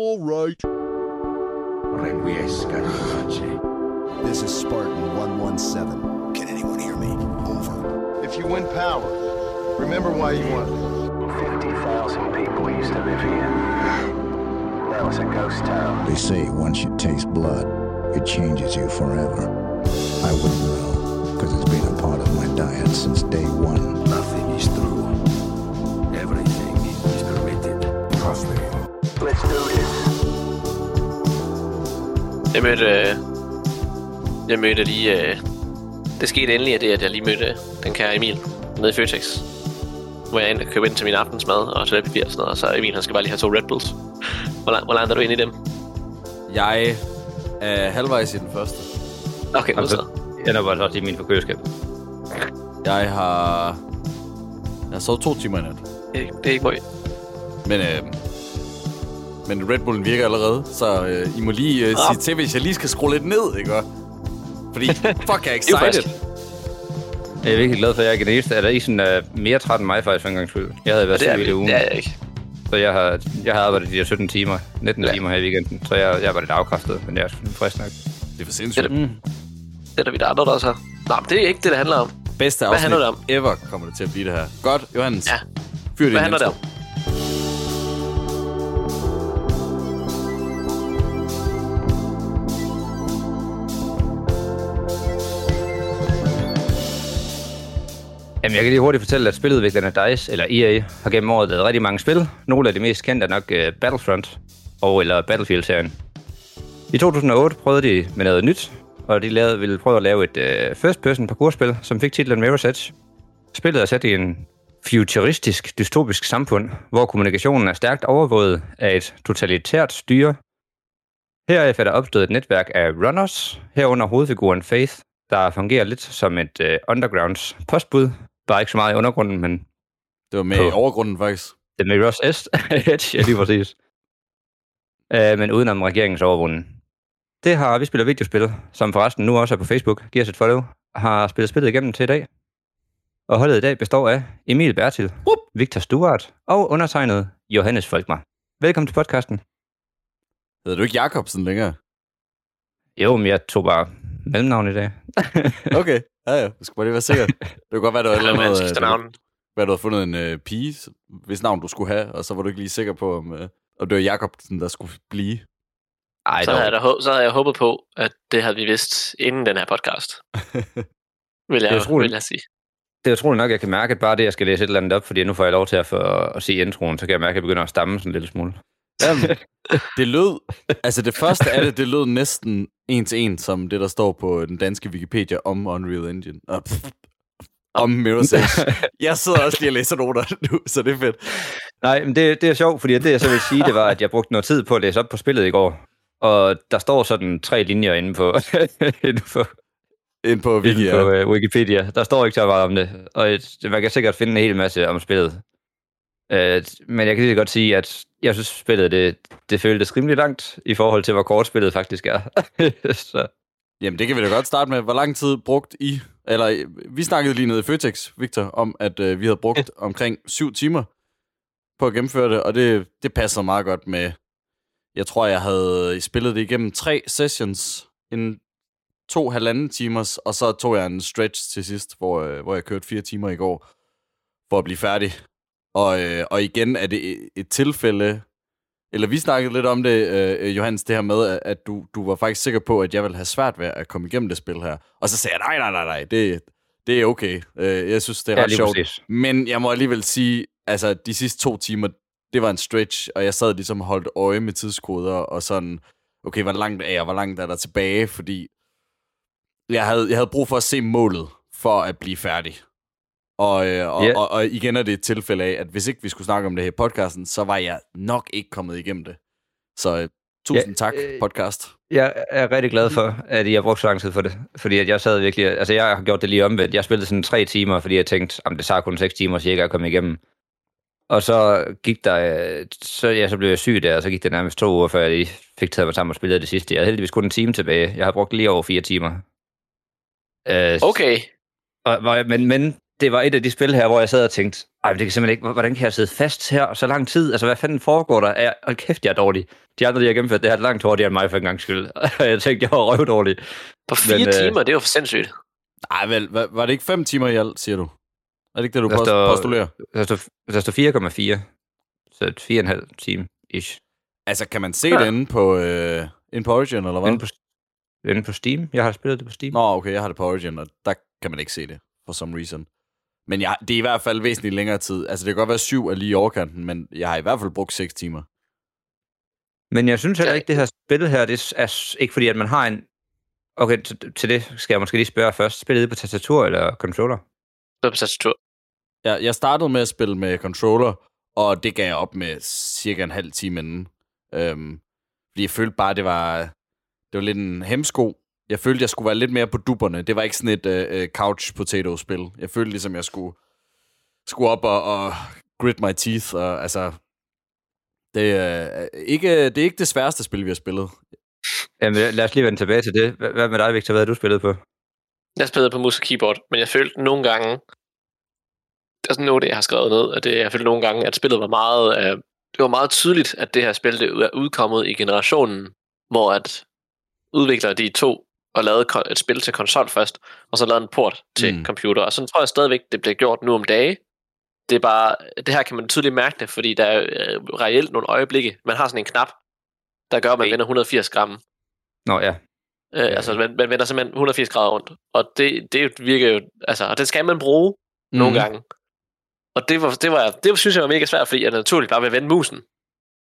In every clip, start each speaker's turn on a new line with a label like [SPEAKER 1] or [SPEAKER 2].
[SPEAKER 1] All right.
[SPEAKER 2] Requiescat in pace.
[SPEAKER 3] This is Spartan 117. Can anyone hear me? Over.
[SPEAKER 4] If you win power, remember why you won.
[SPEAKER 5] 50,000 people used to live here. Now it's a ghost town.
[SPEAKER 6] They say once you taste blood, it changes you forever. I wouldn't know, because it's been a part of my diet since day one.
[SPEAKER 2] Nothing is true. Everything is permitted.
[SPEAKER 6] Trust me.
[SPEAKER 5] Let's do this.
[SPEAKER 7] Jeg mødte... Øh, jeg mødte lige... Øh, det skete endelig, at det, at jeg lige mødte den kære Emil nede i Føtex. Hvor jeg endte købe ind til min aftensmad og toiletpapir og sådan noget. Og så Emil, han skal bare lige have to Red Bulls. Hvor, lang, hvor langt er du inde i dem?
[SPEAKER 8] Jeg er halvvejs i den første.
[SPEAKER 7] Okay, modtaget.
[SPEAKER 9] Den er bare også i min for køleskab.
[SPEAKER 8] Jeg har... Jeg har sovet to timer i nat.
[SPEAKER 7] Det, er- det er ikke meget.
[SPEAKER 8] Men, øh, men Red Bullen virker allerede, så øh, I må lige øh, sige til, hvis jeg lige skal skrue lidt ned, ikke? Fordi, fuck, jeg er
[SPEAKER 7] er
[SPEAKER 8] excited.
[SPEAKER 9] Jeg er virkelig glad for, at jeg er den eneste. Er der ikke sådan uh, mere træt end mig faktisk for en gang skyld? Jeg havde været
[SPEAKER 7] det er,
[SPEAKER 9] syg hele ugen.
[SPEAKER 7] det er jeg ikke.
[SPEAKER 9] Så jeg har, jeg har arbejdet de her 17 timer, 19
[SPEAKER 7] Ja.
[SPEAKER 9] timer her i weekenden. Så jeg, jeg var lidt afkræftet, men jeg er frisk nok.
[SPEAKER 8] Det er for sindssygt.
[SPEAKER 7] Det Det er der vi der andre, der også har. Nå, men det er ikke det, det handler om.
[SPEAKER 8] Bedste
[SPEAKER 7] Hvad
[SPEAKER 8] afsnit
[SPEAKER 7] handler det om?
[SPEAKER 8] ever kommer det til at blive det her. Godt, Johannes.
[SPEAKER 7] Ja.
[SPEAKER 8] Fyr
[SPEAKER 7] Hvad handler det om?
[SPEAKER 9] Jamen, jeg kan lige hurtigt fortælle, at spiludviklerne DICE, eller EA, har gennem året lavet rigtig mange spil. Nogle af de mest kendte er nok uh, Battlefront og eller Battlefield-serien. I 2008 prøvede de med noget nyt, og de lavede, ville prøve at lave et øh, uh, first-person parkourspil, som fik titlen Mirror's Edge. Spillet er sat i en futuristisk, dystopisk samfund, hvor kommunikationen er stærkt overvåget af et totalitært styre. Herefter er der opstået et netværk af runners, herunder hovedfiguren Faith, der fungerer lidt som et uh, undergrounds postbud, bare ikke så meget i undergrunden, men
[SPEAKER 8] Det var med
[SPEAKER 9] På-
[SPEAKER 8] i overgrunden, faktisk.
[SPEAKER 9] det er med Ross Edge, ja, lige præcis. Uh, men udenom regeringens overvågning. Det har vi spiller videospil, som forresten nu også er på Facebook, giver os et follow, har spillet spillet igennem til i dag. Og holdet i dag består af Emil Bertil, Victor Stuart og undertegnet Johannes Folkmar. Velkommen til podcasten.
[SPEAKER 8] Hedder du ikke Jacobsen længere?
[SPEAKER 9] Jo, men jeg tog bare mellemnavn i dag.
[SPEAKER 8] Okay, ja ja. Du skal bare lige være sikker. Det kunne godt være, du havde,
[SPEAKER 7] Eller
[SPEAKER 8] lavet
[SPEAKER 7] man
[SPEAKER 8] noget,
[SPEAKER 7] skifter
[SPEAKER 8] øh,
[SPEAKER 7] navn.
[SPEAKER 8] hvad, du havde fundet en øh, pige, hvis navn du skulle have, og så var du ikke lige sikker på, om, øh, om det var Jacobsen, der skulle blive.
[SPEAKER 9] Ej,
[SPEAKER 7] Så havde, jeg så havde jeg håbet på, at det havde vi vidst inden den her podcast. Vil jeg,
[SPEAKER 9] Det er
[SPEAKER 7] vil jeg sige.
[SPEAKER 9] Det er utroligt nok, jeg kan mærke, at bare det, jeg skal læse et eller andet op, fordi nu får jeg lov til at, få, at se introen, så kan jeg mærke, at jeg begynder at stamme sådan en lille smule.
[SPEAKER 8] Jamen, det lød, altså det første af det, det lød næsten en til en, som det, der står på den danske Wikipedia om Unreal Engine. Og pff, om Mirror's Edge. Jeg sidder også lige og læser noter nu, så det er fedt.
[SPEAKER 9] Nej, men det, det er sjovt, fordi det, jeg så vil sige, det var, at jeg brugte noget tid på at læse op på spillet i går. Og der står sådan tre linjer inde på, inde på,
[SPEAKER 8] Ind på Wiki,
[SPEAKER 9] inde på uh, Wikipedia. Der står ikke så meget om det. Og et, man kan sikkert finde en hel masse om spillet. Uh, men jeg kan lige godt sige, at jeg synes, spillet det, det føltes rimelig langt i forhold til, hvor kort spillet faktisk er. så,
[SPEAKER 8] Jamen, det kan vi da godt starte med. Hvor lang tid brugt I... Eller, øh, vi snakkede lige nede i Føtex, Victor, om, at øh, vi havde brugt omkring syv timer på at gennemføre det, og det, det passer meget godt med... Jeg tror, jeg havde spillet det igennem tre sessions, en to halvanden timers, og så tog jeg en stretch til sidst, hvor, øh, hvor jeg kørte fire timer i går, for at blive færdig. Og, øh, og igen er det et- tilfælde, eller vi snakkede lidt om det, øh, Johannes, det her med, at- du, du var faktisk sikker på, at jeg ville have svært ved at komme igennem det spil her. Og så sagde jeg, nej, nej, nej, nej, det, det er okay. Øh, jeg synes, det er
[SPEAKER 9] Ja,
[SPEAKER 8] ret sjovt.
[SPEAKER 9] præcis.
[SPEAKER 8] Men jeg må alligevel sige, altså de sidste to timer, det var en stretch, og jeg sad ligesom og holdt øje med tidskoder, og sådan, okay, hvor langt er jeg, hvor langt er der tilbage, fordi jeg havde, jeg havde brug for at se målet for at blive færdig. Og, øh, og,
[SPEAKER 9] Ja.
[SPEAKER 8] og, og igen er det et tilfælde af, at hvis ikke vi skulle snakke om det her i podcasten, så var jeg nok ikke kommet igennem det. Så øh, tusind
[SPEAKER 9] Ja,
[SPEAKER 8] tak,
[SPEAKER 9] øh,
[SPEAKER 8] podcast.
[SPEAKER 9] Jeg er rigtig glad for, at I har brugt så lang tid for det. Fordi at jeg sad virkelig... Altså, jeg har gjort det lige omvendt. Jeg spillede sådan tre timer, fordi jeg tænkte, at det tager kun seks timer cirka at komme igennem. Og så gik der... øh, Så, ja, så blev jeg syg der, og så gik det nærmest to uger, før jeg lige fik taget mig sammen og spillet det sidste. Jeg havde heldigvis kun en time tilbage. Jeg har brugt lige over fire timer. Øh,
[SPEAKER 7] Okay.
[SPEAKER 9] og, men, men det var et af de spil her, hvor jeg sad og tænkte, ej, det kan simpelthen ikke, hvordan kan jeg sidde fast her så lang tid? Altså, hvad fanden foregår der? Er, hold kæft, jeg er dårlig. De andre, de har gennemført det her langt hurtigere end mig for en gang skyld. jeg tænkte, jeg var røvdårlig.
[SPEAKER 7] På fire
[SPEAKER 9] Men, øh,
[SPEAKER 7] timer, det er jo for sindssygt.
[SPEAKER 8] Ej, vel, var, var det ikke fem timer i alt, siger du? Er det ikke det, du
[SPEAKER 9] Der
[SPEAKER 8] post-
[SPEAKER 9] står-
[SPEAKER 8] postulerer?
[SPEAKER 9] Der står, der står 4,4. Så et 4,5 time ish.
[SPEAKER 8] Altså, kan man se det inde på, øh, inde på Origin, eller hvad?
[SPEAKER 9] Inde på, inde på Steam. Jeg har spillet det på Steam.
[SPEAKER 8] Nå, okay, jeg har det på Origin, og der kan man ikke se det, for some reason. Men jeg, det er i hvert fald væsentligt længere tid. Altså, det kan godt være syv er lige i overkanten, men jeg har i hvert fald brugt 6 timer.
[SPEAKER 9] Men jeg synes heller
[SPEAKER 7] Ja.
[SPEAKER 9] ikke, det her spil her, det er ikke fordi, at man har en... Okay, til, det skal jeg måske lige spørge først. Spiller det på tastatur eller controller?
[SPEAKER 7] Er på tastatur.
[SPEAKER 8] Jeg, jeg startede med at spille med controller, og det gav jeg op med cirka en halv time inden. Øhm, fordi jeg følte bare, det var, det var lidt en hemsko. Jeg følte, jeg skulle være lidt mere på dupperne. Det var ikke sådan et uh, couch potato-spil. Jeg følte ligesom, jeg skulle, skulle op og, og grit my teeth. Og, altså, det, er ikke, det er ikke det sværeste spil, vi har spillet.
[SPEAKER 9] Jamen, lad os lige vende tilbage til det. Hvad med dig, Victor? Hvad har du spillet på?
[SPEAKER 7] Jeg spillede på mus og keyboard, men jeg følte nogle gange, det er sådan noget, det jeg har skrevet ned, at det, jeg følte nogle gange, at spillet var meget, øh, det var meget tydeligt, at det her spil det er udkommet i generationen, hvor at udviklere de to og lavede et spil til konsol først, og så lavede en port til
[SPEAKER 8] Mm.
[SPEAKER 7] mm. computer. Og sådan tror jeg stadigvæk, det bliver gjort nu om dage. Det er bare, det her kan man tydeligt mærke det, fordi der er øh, reelt nogle øjeblikke. Man har sådan en knap, der gør, at man
[SPEAKER 9] Okay.
[SPEAKER 7] vender 180 gram
[SPEAKER 9] Nå ja,
[SPEAKER 7] Øh, ja. Altså, man, man vender simpelthen 180 grader rundt. Og det, det virker jo... Altså, og det skal man bruge mm. nogle gange. Og det, var, det, var, det synes jeg var mega svært, fordi jeg naturligt bare vil vende musen.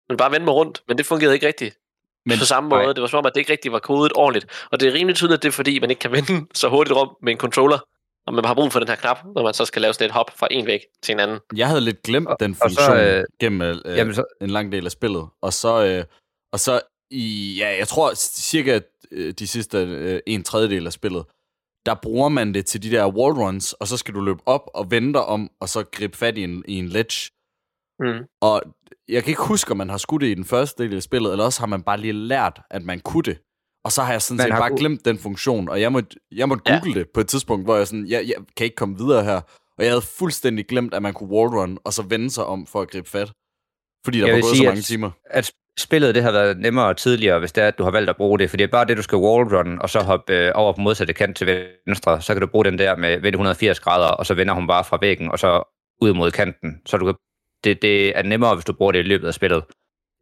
[SPEAKER 7] Men bare vende mig rundt, men det fungerede ikke rigtigt. Men, på samme
[SPEAKER 9] nej.
[SPEAKER 7] måde, det var som om, at det ikke rigtig var kodet ordentligt. Og det er rimelig tydeligt, at det er fordi, man ikke kan vende så hurtigt rum med en controller. Og man har brug for den her knap, når man så skal lave sådan et hop fra en væg til en anden.
[SPEAKER 8] Jeg havde lidt glemt
[SPEAKER 9] Og-
[SPEAKER 8] den
[SPEAKER 9] og så,
[SPEAKER 8] funktion
[SPEAKER 9] øh,
[SPEAKER 8] gennem øh,
[SPEAKER 9] jamen så,
[SPEAKER 8] en lang del af spillet. Og så, øh, og så i, ja, jeg tror cirka øh, de sidste øh, en tredjedel af spillet, der bruger man det til de der wallruns, og så skal du løbe op og vende dig om, og så gribe fat i en, i en ledge.
[SPEAKER 7] Mm.
[SPEAKER 8] Og jeg kan ikke huske, om man har skudt det i den første del af spillet, eller også har man bare lige lært, at man kunne det. Og så har jeg sådan set bare
[SPEAKER 9] ku-
[SPEAKER 8] glemt den funktion, og jeg måtte, jeg måtte
[SPEAKER 7] Ja.
[SPEAKER 8] google det på et tidspunkt, hvor jeg sådan, jeg, jeg kan ikke komme videre her. Og jeg havde fuldstændig glemt, at man kunne wallrun, og så vende sig om for at gribe fat. Fordi der
[SPEAKER 9] Jeg
[SPEAKER 8] var gået
[SPEAKER 9] sige,
[SPEAKER 8] så mange
[SPEAKER 9] at-
[SPEAKER 8] timer.
[SPEAKER 9] at spillet det har været nemmere tidligere, hvis det er, at du har valgt at bruge det. For det er bare det, du skal wallrun, og så hoppe øh, over på modsatte kant til venstre. Så kan du bruge den der med vende 180 grader, og så vender hun bare fra væggen, og så ud mod kanten. Så du kan, det, det er nemmere, hvis du bruger det i løbet af spillet.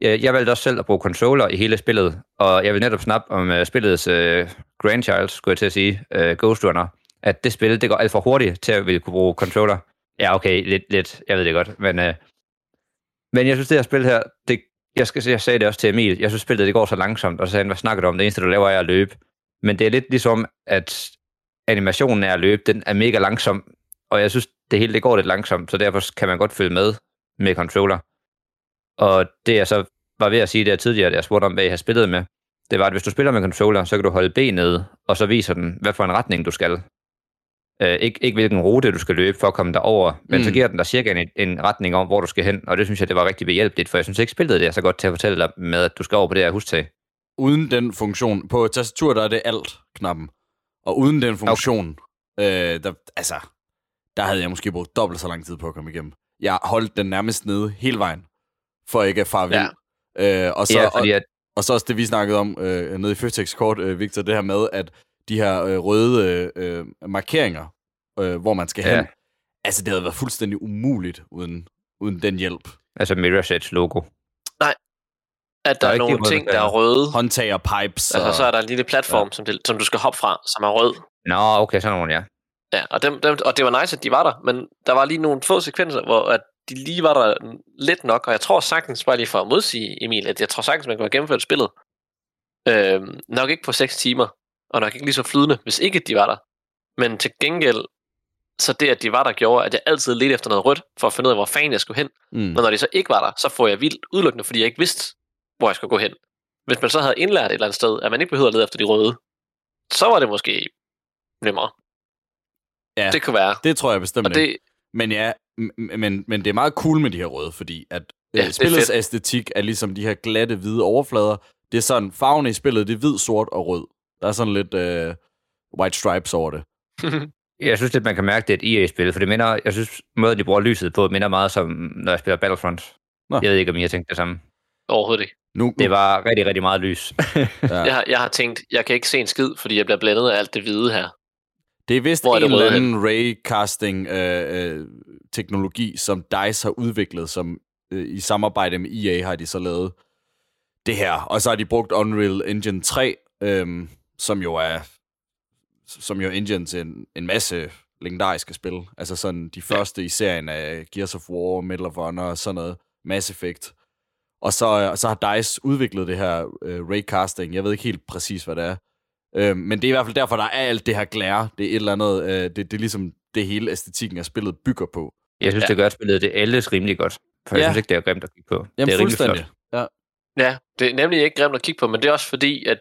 [SPEAKER 9] Jeg, valgte også selv at bruge controller i hele spillet, og jeg vil netop snappe om uh, spillets uh, grandchild, skulle jeg til at sige, uh, Ghost Runner, at det spil, det går alt for hurtigt til at ville kunne bruge controller. Ja, okay, lidt, lidt, jeg ved det godt, men, uh, men jeg synes, det her spil her, det, jeg, skal, jeg sagde det også til Emil, jeg synes, spillet det går så langsomt, og så sagde han, hvad snakker du om, det eneste, du laver, er at løbe. Men det er lidt ligesom, at animationen er at løbe, den er mega langsom, og jeg synes, det hele det går lidt langsomt, så derfor kan man godt følge med med controller. Og det jeg så var ved at sige der tidligere, da jeg spurgte om, hvad jeg har spillet med, det var, at hvis du spiller med controller, så kan du holde B nede, og så viser den, hvad for en retning du skal. Øh, ikke, ikke hvilken rute du skal løbe for at komme derover, men mm. så giver den dig cirka en, en retning om, hvor du skal hen, og det synes jeg, det var rigtig behjælpeligt, for jeg synes ikke, spillet det er så godt til at fortælle dig med, at du skal over på det her hustag.
[SPEAKER 8] Uden den funktion, på tastatur, der er det alt-knappen. Og uden den funktion, okay. øh, der, altså, der havde jeg måske brugt dobbelt så lang tid på at komme igennem. Jeg holdt den nærmest nede hele vejen, for ikke at fare vild. Ja. Øh, og, så,
[SPEAKER 9] ja,
[SPEAKER 8] og,
[SPEAKER 9] fordi at,
[SPEAKER 8] og så også det, vi snakkede om øh, nede i Føtex Kort, øh, Victor, det her med, at de her øh, røde øh, markeringer, øh, hvor man skal
[SPEAKER 9] Ja.
[SPEAKER 8] hen, altså det havde været fuldstændig umuligt uden, uden den hjælp.
[SPEAKER 9] altså Mirror's Edge logo.
[SPEAKER 7] At der,
[SPEAKER 9] Der er
[SPEAKER 7] er, nogle
[SPEAKER 9] røde
[SPEAKER 7] ting, der er røde.
[SPEAKER 8] Håndtag og pipes.
[SPEAKER 7] Altså,
[SPEAKER 8] og,
[SPEAKER 7] så er der en lille platform, ja. som, det, som du skal hoppe fra, som er rød.
[SPEAKER 9] Nå, okay, sådan nogle, ja.
[SPEAKER 7] Ja, og, dem, dem, og det var nice, at de var der, men der var lige nogle få sekvenser, hvor at de lige var der lidt nok, og jeg tror sagtens, bare lige for at modsige Emil, at jeg tror sagtens, man kunne have gennemført spillet. Øhm, nok ikke på 6 timer, og nok ikke lige så flydende, hvis ikke de var der. Men til gengæld, så det, at de var der, gjorde, at jeg altid ledte efter noget rødt, for at finde ud af, hvor fanden jeg skulle hen.
[SPEAKER 8] mm.
[SPEAKER 7] Men når de så ikke var der, så får jeg vildt udelukkende, fordi jeg ikke vidste, hvor jeg skulle gå hen. Hvis man så havde indlært et eller andet sted, at man ikke behøvede at lede efter de røde, så var det måske nemmere.
[SPEAKER 8] Ja.
[SPEAKER 7] Det kunne være.
[SPEAKER 8] Det tror jeg bestemt
[SPEAKER 7] Og
[SPEAKER 8] ikke.
[SPEAKER 7] det,
[SPEAKER 8] Men ja, men, men det er meget cool med de her røde, fordi at
[SPEAKER 7] Ja, det er
[SPEAKER 8] spillets
[SPEAKER 7] fedt.
[SPEAKER 8] æstetik er ligesom de her glatte, hvide overflader. Det er sådan, farven i spillet, det er hvid, sort og rød. Der er sådan lidt øh, white stripes over det.
[SPEAKER 9] Jeg synes lidt, man kan mærke, det er et EA-spil, for det minder, jeg synes, måden, de bruger lyset på, minder meget som, når jeg spiller Battlefront.
[SPEAKER 8] Nå.
[SPEAKER 9] Jeg ved ikke, om I har tænkt det samme.
[SPEAKER 7] Overhovedet ikke.
[SPEAKER 8] Nu,
[SPEAKER 9] Det var rigtig, rigtig meget lys.
[SPEAKER 8] Ja.
[SPEAKER 7] Jeg, har, jeg har tænkt, jeg kan ikke se en skid, fordi jeg bliver blændet af alt det hvide her.
[SPEAKER 8] Det er vist
[SPEAKER 7] Hvor er
[SPEAKER 8] en
[SPEAKER 7] det
[SPEAKER 8] eller
[SPEAKER 7] røde
[SPEAKER 8] anden raycasting-teknologi, som DICE har udviklet, som øh, i samarbejde med EA har de så lavet det her. Og så har de brugt Unreal Engine 3, øhm, som jo er som jo engine til en, en masse legendariske spil. Altså sådan de første i serien af Gears of War, Medal of Honor og sådan noget. Mass Effect. Og så, så har DICE udviklet det her øh, raycasting. Jeg ved ikke helt præcis, hvad det er. Øh, men det er i hvert fald derfor, der er alt det her glare. Det er et eller andet, øh, det, det er ligesom det hele æstetikken af spillet bygger på.
[SPEAKER 9] Jeg synes,
[SPEAKER 7] Ja.
[SPEAKER 9] det gør spillet det ældes rimelig godt. For ja. Jeg synes ikke, det er grimt at kigge på.
[SPEAKER 8] Jamen
[SPEAKER 9] det er rimelig
[SPEAKER 8] fuldstændig.
[SPEAKER 9] flot.
[SPEAKER 8] Ja.
[SPEAKER 7] Ja, det er nemlig ikke grimt at kigge på, men det er også fordi, at,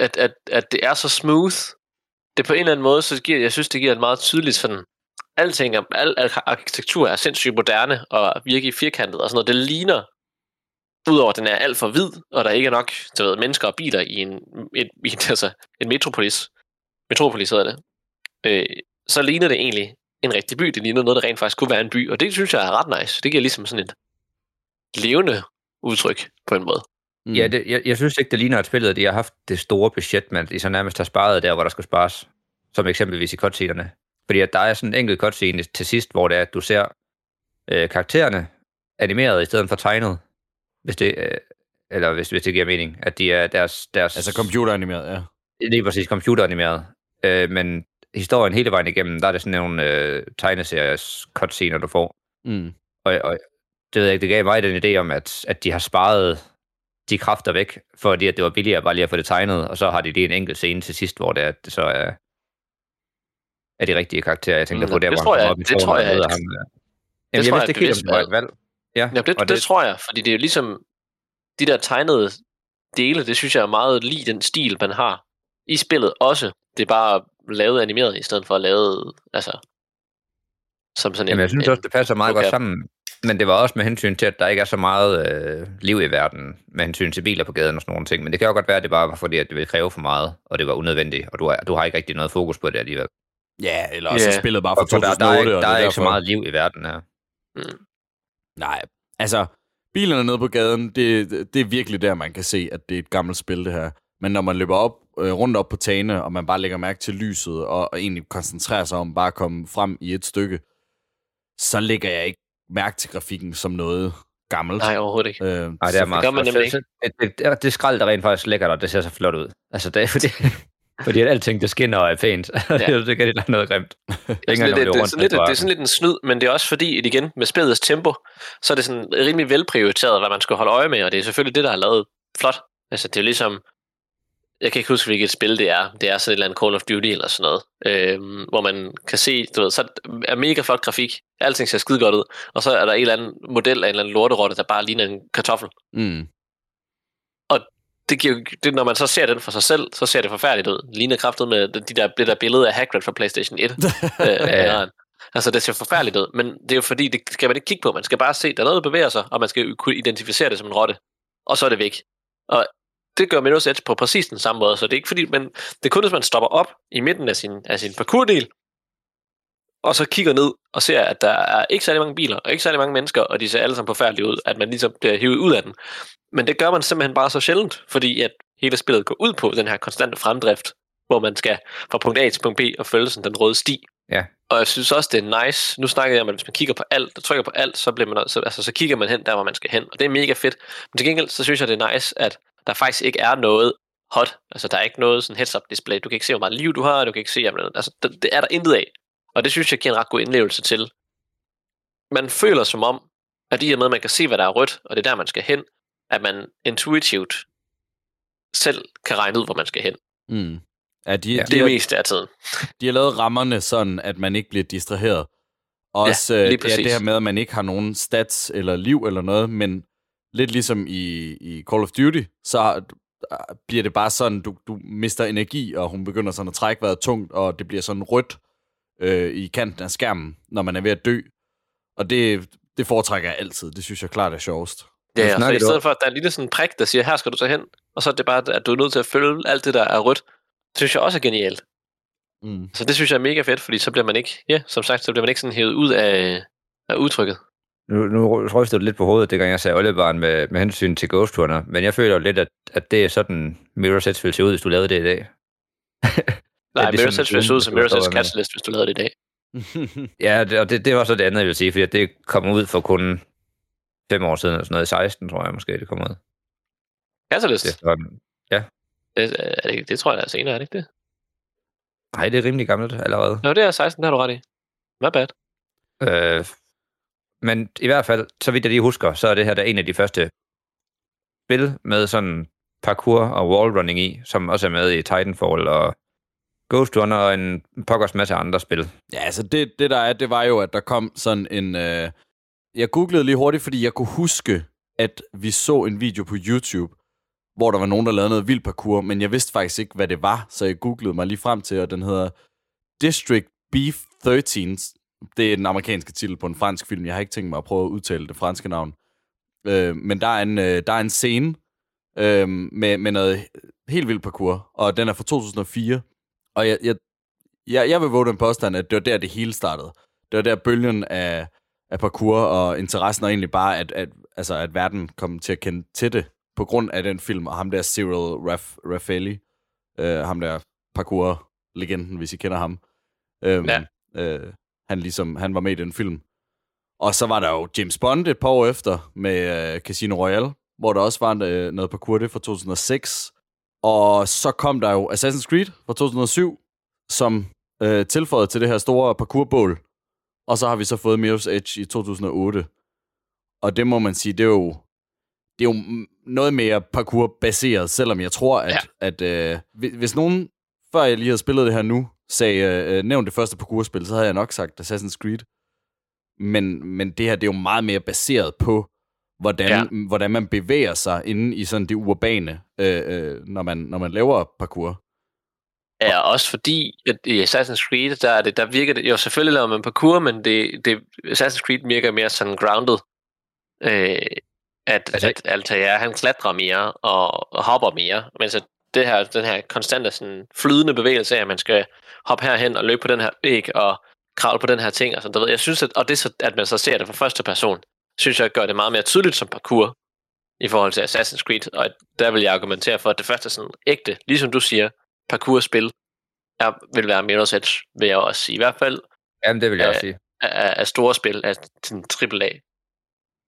[SPEAKER 7] at, at, at det er så smooth. Det på en eller anden måde, så giver, jeg synes, det giver et meget tydeligt sådan, alting, er- al, al arkitektur er sindssygt moderne og virkelig firkantet og sådan noget. Det ligner, udover at den er alt for hvid, og der ikke er nok du ved, mennesker og biler i en, et, i en, altså, en metropolis, metropolis hedder det, øh, så ligner det egentlig en rigtig by. Det ligner noget, der rent faktisk kunne være en by, og det synes jeg er ret nice. Det giver ligesom sådan et levende udtryk på en måde.
[SPEAKER 8] Mm.
[SPEAKER 9] Ja, det, jeg, jeg synes ikke, det ligner, at spillet de har haft det store budget, de så nærmest har sparet der, hvor der skulle spares. Som eksempelvis i cutscenerne. Fordi at der er sådan en enkelt cutscene til sidst, hvor det er, at du ser øh, karaktererne animeret i stedet for tegnet. Hvis det, øh, eller hvis, hvis det giver mening. At de er deres... deres
[SPEAKER 8] Altså computeranimeret, ja.
[SPEAKER 9] Lige præcis computeranimeret. Øh, men historien hele vejen igennem, der er det sådan nogle øh, tegneseries cutscener, du får.
[SPEAKER 8] Mm.
[SPEAKER 9] Og, og det, ved jeg ikke, det gav mig den idé om, at, at de har sparet de kræfter væk, fordi at det var billigere bare lige at få det tegnet, og så har de lige en enkelt scene til sidst, hvor det, er, at det så er, er de rigtige karakterer. Jeg tænker
[SPEAKER 7] Mm,
[SPEAKER 9] på der,
[SPEAKER 7] det
[SPEAKER 9] hvor
[SPEAKER 7] tror
[SPEAKER 9] han
[SPEAKER 7] jeg-
[SPEAKER 9] op i
[SPEAKER 7] det tror jeg
[SPEAKER 9] ham. der. Jamen, jeg
[SPEAKER 7] tror jeg
[SPEAKER 9] vidste ikke helt, om
[SPEAKER 7] bevidst
[SPEAKER 9] det var et
[SPEAKER 7] valg.
[SPEAKER 9] valg. Ja,
[SPEAKER 7] Ja, det,
[SPEAKER 9] og
[SPEAKER 7] det, det tror jeg, fordi det er jo ligesom, de der tegnede dele, det synes jeg er meget lige den stil, man har i spillet også. Det er bare lavet animeret, i stedet for at lave, altså, som sådan
[SPEAKER 9] Jamen, jeg synes
[SPEAKER 7] en,
[SPEAKER 9] også, det passer meget godt sammen. Men det var også med hensyn til, at der ikke er så meget øh, liv i verden, med hensyn til biler på gaden og sådan nogle ting. Men det kan jo godt være, at det bare var fordi, at det ville kræve for meget, og det var unødvendigt, og du har, du har ikke rigtig noget fokus på det alligevel.
[SPEAKER 8] Ja, eller også yeah. spillet bare
[SPEAKER 9] for der,
[SPEAKER 8] 2008.
[SPEAKER 9] der er, ikke,
[SPEAKER 8] og
[SPEAKER 9] der
[SPEAKER 8] det
[SPEAKER 9] er ikke så meget liv i verden her.
[SPEAKER 8] Nej, altså, bilerne nede på gaden, det, det er virkelig der, man kan se, at det er et gammelt spil, det her. Men når man løber op, øh, rundt op på tagene, og man bare lægger mærke til lyset, og, og egentlig koncentrerer sig om bare at komme frem i et stykke, så lægger jeg ikke mærke til grafikken som noget gammelt.
[SPEAKER 7] Nej, overhovedet ikke.
[SPEAKER 8] Øh,
[SPEAKER 9] Nej, det er meget
[SPEAKER 7] gør man nemlig
[SPEAKER 9] så- Det, det, det skrald, der rent faktisk lækker der, det ser så flot ud. Altså, det er fordi, at alting, det skinner og er pænt. Ja. det kan ikke være noget grimt.
[SPEAKER 7] Det er, sådan lidt, det, det, er sådan lidt, det er sådan lidt en snyd, men det er også fordi, at igen, med spillets tempo, så er det sådan rimelig velprioriteret, hvad man skal holde øje med, og det er selvfølgelig det, der er lavet flot. Altså, det er jo ligesom, jeg kan ikke huske, hvilket spil det er. Det er sådan et eller andet Call of Duty eller sådan noget, øhm, hvor man kan se, du ved, så er mega flot grafik, alting ser skide godt ud, og så er der en eller anden model af en eller anden lorterotte, der bare ligner en kartoffel.
[SPEAKER 8] Mm.
[SPEAKER 7] Det, giver, det, når man så ser den for sig selv, så ser det forfærdeligt ud. Det ligner kraftet med de der, det der billede af Hagrid fra PlayStation 1. øh, ja. Altså, det ser forfærdeligt ud, men det er jo fordi, det skal man ikke kigge på. Man skal bare se, der er noget, der bevæger sig, og man skal kunne identificere det som en rotte. Og så er det væk. Og det gør Mirror's Edge på præcis den samme måde, så det er ikke fordi, men det er kun, hvis man stopper op i midten af sin, af sin parkourdel, og så kigger ned og ser, at der er ikke særlig mange biler, og ikke særlig mange mennesker, og de ser alle sammen forfærdelige ud, at man ligesom bliver hivet ud af den. Men det gør man simpelthen bare så sjældent, fordi at hele spillet går ud på den her konstante fremdrift, hvor man skal fra punkt A til punkt B og følge sådan den røde sti.
[SPEAKER 9] Ja.
[SPEAKER 7] Og jeg synes også, det er nice. Nu snakker jeg om, at hvis man kigger på alt, og trykker på alt, så, bliver man, så, altså, så kigger man hen der, hvor man skal hen. Og det er mega fedt. Men til gengæld, så synes jeg, det er nice, at der faktisk ikke er noget hot. Altså, der er ikke noget sådan heads-up display. Du kan ikke se, hvor meget liv du har, du kan ikke se, jamen, altså, det, det er der intet af. Og det synes jeg giver en ret god indlevelse til. Man føler som om, at i og med, at man kan se, hvad der er rødt, og det er der, man skal hen, at man intuitivt selv kan regne ud, hvor man skal hen.
[SPEAKER 8] Mm. Ja, de,
[SPEAKER 9] Ja.
[SPEAKER 8] ja,
[SPEAKER 7] Det
[SPEAKER 8] de,
[SPEAKER 7] er
[SPEAKER 8] har,
[SPEAKER 7] mest af tiden.
[SPEAKER 8] de har lavet rammerne sådan, at man ikke bliver distraheret. Også
[SPEAKER 7] Ja,
[SPEAKER 8] ja,
[SPEAKER 7] lige
[SPEAKER 8] ja, det her med, at man ikke har nogen stats eller liv eller noget, men lidt ligesom i, i Call of Duty, så bliver det bare sådan, du, du mister energi, og hun begynder sådan at trække vejret tungt, og det bliver sådan rødt øh, i kanten af skærmen, når man er ved at dø. Og det, det foretrækker jeg altid. Det synes jeg klart er sjovest.
[SPEAKER 7] Ja, så
[SPEAKER 9] snakker
[SPEAKER 7] i stedet for, at der er en lille sådan prik, der siger, her skal du så hen, og så er det bare, at du er nødt til at følge alt det, der er rødt, det synes jeg også er genialt.
[SPEAKER 8] Mm.
[SPEAKER 7] Så det synes jeg er mega fedt, fordi så bliver man ikke, ja, som sagt, så bliver man ikke sådan hævet ud af, af udtrykket.
[SPEAKER 9] Nu, nu rystede du lidt på hovedet, dengang jeg sagde oliebarn med, med hensyn til Ghost Runner, men jeg føler jo lidt, at, at det er sådan, Mirror's Edge ville se ud, hvis du lavede det i dag.
[SPEAKER 7] Nej,
[SPEAKER 9] sådan
[SPEAKER 7] Edge vil se ud som
[SPEAKER 9] hvad
[SPEAKER 7] Catalyst, hvis du lavede det i dag.
[SPEAKER 9] Ja, det, og det, det var så det andet, jeg vil sige, fordi det kom ud for kun fem år siden, eller sådan noget, i 16, tror jeg måske, det kom ud.
[SPEAKER 7] Catalyst?
[SPEAKER 9] Det, var,
[SPEAKER 7] Det, er det, det tror jeg, der er senere, er det ikke det?
[SPEAKER 9] nej, det er rimelig gammelt allerede.
[SPEAKER 7] Nå, det er 16, der har du ret i. Hvad bad?
[SPEAKER 9] Øh, men i hvert fald, så vidt jeg lige husker, så er det her der en af de første spil med sådan parkour og wallrunning i, som også er med i Titanfall og Ghost Runner og en pokkers masse andre spil.
[SPEAKER 8] Ja, altså det, det der er, det var jo, at der kom sådan en... Øh... Jeg googlede lige hurtigt, fordi jeg kunne huske, at vi så en video på YouTube, hvor der var nogen, der lavede noget vild parkour, men jeg vidste faktisk ikke, hvad det var, så jeg googlede mig lige frem til, og den hedder District B13. Det er den amerikanske titel på en fransk film. Jeg har ikke tænkt mig at prøve at udtale det franske navn. Øh, men der er en, øh, der er en scene øh, med, med noget helt vildt parkour, og den er fra 2004. Og jeg, jeg, jeg, jeg vil våge den påstand, at det var der, det hele startede. Det var der bølgen af, af parkour og interessen, og egentlig bare, at, at, altså, at verden kom til at kende til det, på grund af den film, og ham der Cyril Raff, Raffaelli, øh, ham der parkour-legenden, hvis I kender ham. Øhm,
[SPEAKER 7] Ja.
[SPEAKER 8] øh, han, ligesom, han var med i den film. Og så var der jo James Bond et par år efter med øh, Casino Royale, hvor der også var øh, noget parkour, det fra 2006. Og så kom der jo Assassin's Creed fra 2007, som øh, tilføjet til det her store parkourbål. Og så har vi så fået Mirror's Edge i 2008. Og det må man sige, det er jo, det er jo noget mere parkour-baseret, selvom jeg tror, at,
[SPEAKER 7] Ja.
[SPEAKER 8] at øh, hvis, nogen, før jeg lige havde spillet det her nu, sagde, øh, nævnt det første parkourspil, så havde jeg nok sagt Assassin's Creed. Men, men det her, det er jo meget mere baseret på, hvordan,
[SPEAKER 7] Ja.
[SPEAKER 8] hvordan man bevæger sig inde i sådan det urbane, øh, øh, når, man, når man laver parkour.
[SPEAKER 7] Ja, også fordi, at i Assassin's Creed, der, er det, der virker det, jo selvfølgelig laver man parkour, men det, det, Assassin's Creed virker mere sådan grounded. Øh, at,
[SPEAKER 9] Altså-
[SPEAKER 7] at Altair, han klatrer mere og, og hopper mere, mens at det her, den her konstante sådan, flydende bevægelse af, at man skal hoppe herhen og løbe på den her væg og kravle på den her ting. Og sådan, ved, jeg synes, at, og det så, at man så ser det fra første person, synes jeg gør det meget mere tydeligt som parkour i forhold til Assassin's Creed, og der vil jeg argumentere for, at det første sådan ægte, ligesom du siger, parkourspil, er, vil være Mirror's Edge, vil jeg også sige. I hvert fald
[SPEAKER 9] Jamen, det vil jeg
[SPEAKER 7] Ja.
[SPEAKER 9] også sige.
[SPEAKER 7] af, af store spil, af sådan AAA.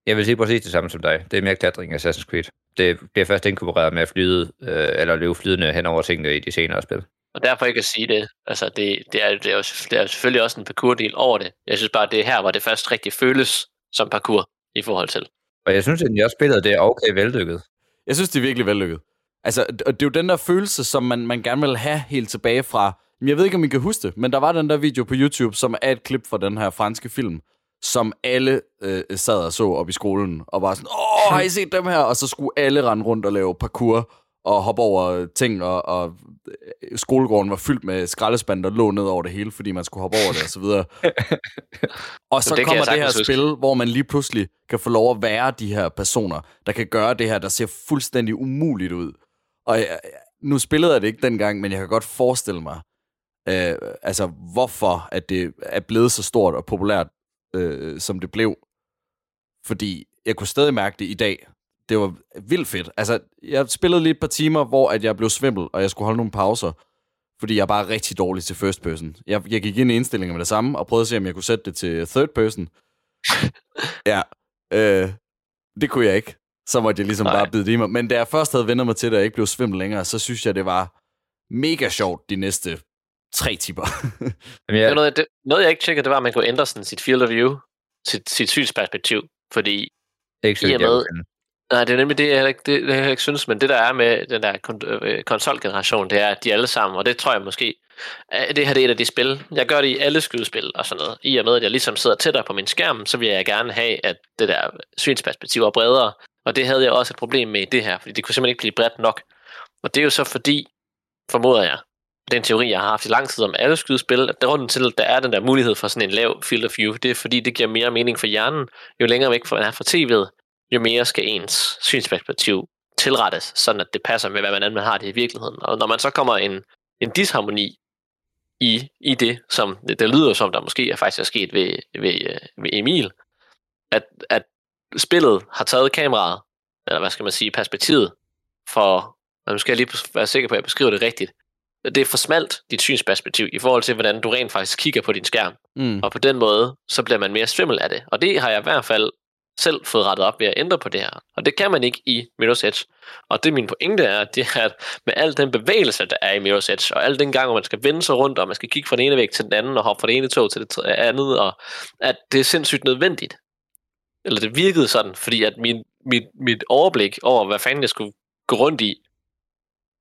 [SPEAKER 9] Jeg vil sige præcis det samme som dig. Det er mere klatring af Assassin's Creed. Det bliver først inkorporeret med at flyde, øh, eller løbe flydende hen over tingene i de senere spil.
[SPEAKER 7] Og derfor ikke at sige det. Altså, det, det, er, det, er jo, det er jo selvfølgelig også en parkour-del over det. Jeg synes bare, det er her, hvor det først rigtig føles som parkour i forhold til.
[SPEAKER 9] Og jeg synes egentlig også, spillet det er okay vellykket.
[SPEAKER 8] Jeg synes, det er virkelig vellykket. Altså, og det er jo den der følelse, som man, man gerne vil have helt tilbage fra... Men Jeg ved ikke, om I kan huske det, men der var den der video på YouTube, som er et klip fra den her franske film, som alle øh, sad og så op i skolen, og var sådan, åh, har I set dem her? Og så skulle alle rende rundt og lave parkour, og hoppe over ting, og, og øh, skolegården var fyldt med skraldespand, der lå ned over det hele, fordi man skulle hoppe over det, og så videre. og så
[SPEAKER 7] det
[SPEAKER 8] kommer det her
[SPEAKER 7] huske.
[SPEAKER 8] spil, hvor man lige pludselig kan få lov at være de her personer, der kan gøre det her, der ser fuldstændig umuligt ud. Og jeg, nu spillede jeg det ikke dengang, men jeg kan godt forestille mig, øh, altså hvorfor at det er blevet så stort og populært, øh, som det blev. Fordi jeg kunne stadig mærke det i dag. Det var vildt fedt. Altså, jeg spillede lige et par timer, hvor at jeg blev svimmel, og jeg skulle holde nogle pauser, fordi jeg er bare rigtig dårlig til first person. Jeg, jeg gik ind i indstillinger med det samme, og prøvede at se, om jeg kunne sætte det til third person. ja, øh, det kunne jeg ikke. Så måtte jeg ligesom
[SPEAKER 7] Nej.
[SPEAKER 8] bare bide det i mig. Men da jeg først havde vendt mig til det, og jeg ikke blev svimmel længere, så synes jeg, det var mega sjovt de næste tre timer.
[SPEAKER 9] Jamen,
[SPEAKER 7] Ja.
[SPEAKER 9] jeg,
[SPEAKER 7] Det, noget, det, noget, jeg ikke tjekkede, det var, at man kunne ændre sådan sit field of view, sit, sit synsperspektiv. Fordi
[SPEAKER 9] ikke
[SPEAKER 7] i og
[SPEAKER 9] jeg
[SPEAKER 7] med-. Nej, det er nemlig det, jeg ikke, det, det jeg ikke synes, men det der er med den der kon- øh, øh, konsolgeneration, det er, at de alle sammen, og det tror jeg måske, øh, det her det er et af de spil, jeg gør det i alle skydespil og sådan noget. I og med, at jeg ligesom sidder tættere på min skærm, så vil jeg gerne have, at det der synsperspektiv er bredere, og det havde jeg også et problem med i det her, fordi det kunne simpelthen ikke blive bredt nok. Og det er jo så fordi, formoder jeg, den teori, jeg har haft i lang tid om alle skydespil, at rundt til, at der er den der mulighed for sådan en lav field of view, det er fordi, det giver mere mening for hjernen. Jo længere væk fra, man er fra tv'et, jo mere skal ens synsperspektiv tilrettes, sådan at det passer med, hvad man, man har det i virkeligheden. Og når man så kommer en, en disharmoni i, i det, som det, det lyder som, der måske er faktisk er sket ved, ved, øh, ved Emil, at, at spillet har taget kameraet, eller hvad skal man sige, perspektivet, for, nu skal jeg lige være sikker på, at jeg beskriver det rigtigt, det er for smalt, dit synsperspektiv, i forhold til, hvordan du rent faktisk kigger på din skærm.
[SPEAKER 8] Mm.
[SPEAKER 7] Og på den måde, så bliver man mere svimmel af det. Og det har jeg i hvert fald selv fået rettet op ved at ændre på det her. Og det kan man ikke i Mirror's Edge. Og det min pointe er, det er, at med al den bevægelse, der er i Mirror's Edge, og al den gang, hvor man skal vende sig rundt, og man skal kigge fra den ene væg til den anden, og hoppe fra det ene tog til det andet, og at det er sindssygt nødvendigt. Eller det virkede sådan, fordi at min, mit, mit overblik over, hvad fanden jeg skulle gå rundt i,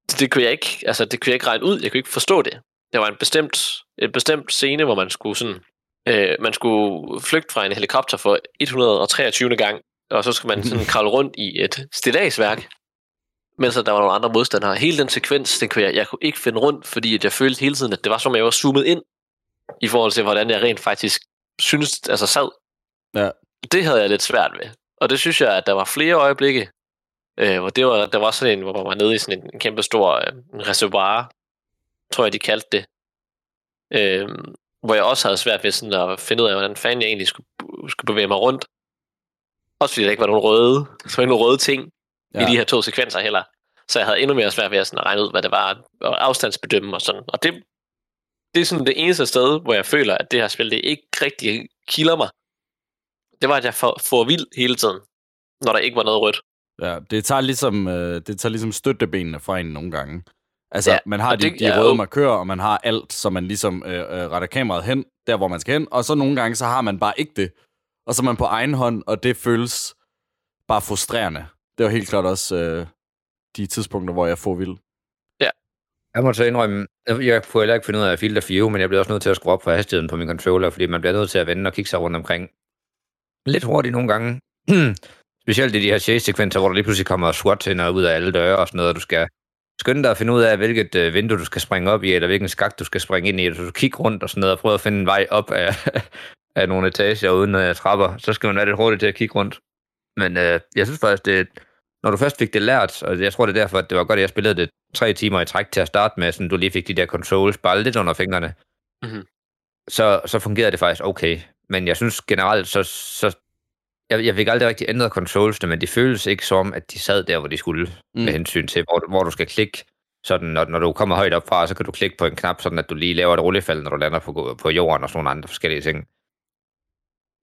[SPEAKER 7] det, det kunne jeg ikke, altså det kunne jeg ikke regne ud, jeg kunne ikke forstå det. Det var en bestemt, en bestemt scene, hvor man skulle sådan, øh, man skulle flygte fra en helikopter for 123. gang, og så skulle man sådan kravle rundt i et stillagsværk, mens der var nogle andre modstandere. Hele den sekvens, den kunne jeg, jeg kunne ikke finde rundt, fordi at jeg følte hele tiden, at det var som, jeg var zoomet ind, i forhold til, hvordan jeg rent faktisk synes, altså sad.
[SPEAKER 8] Ja.
[SPEAKER 7] Det havde jeg lidt svært ved. Og det synes jeg, at der var flere øjeblikke, øh, hvor det var, der var sådan en, hvor man var nede i sådan en, en kæmpe stor øh, reservoir, tror jeg, de kaldte det. Øh, hvor jeg også havde svært ved sådan at finde ud af, hvordan fanden jeg egentlig skulle, skulle bevæge mig rundt. Også fordi der ikke var nogen røde, så var nogen røde ting ja. i de her to sekvenser heller. Så jeg havde endnu mere svært ved at, sådan at regne ud, hvad det var, og afstandsbedømme og sådan. Og det, det er sådan det eneste sted, hvor jeg føler, at det her spil, det ikke rigtig kilder mig. Det var, at jeg får, får vild hele tiden, når der ikke var noget rødt.
[SPEAKER 8] Ja, det tager ligesom, øh, det tager ligesom støttebenene fra en nogle gange. Altså, ja,
[SPEAKER 7] Ja,
[SPEAKER 8] man har de,
[SPEAKER 7] det
[SPEAKER 8] de
[SPEAKER 7] er
[SPEAKER 8] røde
[SPEAKER 7] jo-
[SPEAKER 8] markører, og man har alt, så man ligesom øh, øh, retter kameraet hen, der hvor man skal hen, og så nogle gange, så har man bare ikke det. Og så er man på egen hånd, og det føles bare frustrerende. Det var helt klart også øh, de tidspunkter, hvor jeg får vild.
[SPEAKER 9] Jeg må så indrømme, jeg kunne heller ikke finde ud af at filter view, men jeg bliver også nødt til at skrue op for hastigheden på min controller, fordi man bliver nødt til at vende og kigge sig rundt omkring. Lidt hurtigt nogle gange. Specielt i de her chase-sekvenser, hvor der lige pludselig kommer SWAT ind og ud af alle døre og sådan noget, og du skal skynde dig at finde ud af, hvilket øh, vindue du skal springe op i, eller hvilken skak du skal springe ind i, så du kigger rundt og sådan noget, og prøver at finde en vej op af, af nogle etager uden øh, trapper, så skal man være lidt hurtig til at kigge rundt. Men øh, jeg synes faktisk, det, når du først fik det lært, og jeg tror, det er derfor, at det var godt, at jeg spillede det tre timer i træk til at starte med, så du lige fik de der controls bare lidt under fingrene,
[SPEAKER 7] Mhm.
[SPEAKER 9] så, så fungerede det faktisk okay. Men jeg synes generelt, så, så jeg, jeg fik aldrig rigtig ændret controlsene, men det føles ikke som, at de sad der, hvor de skulle, mm. med hensyn til, hvor, du- hvor du skal klikke. Sådan, når, når du kommer højt op fra, så kan du klikke på en knap, sådan at du lige laver et rullefald, når du lander på, på jorden og sådan nogle andre forskellige ting.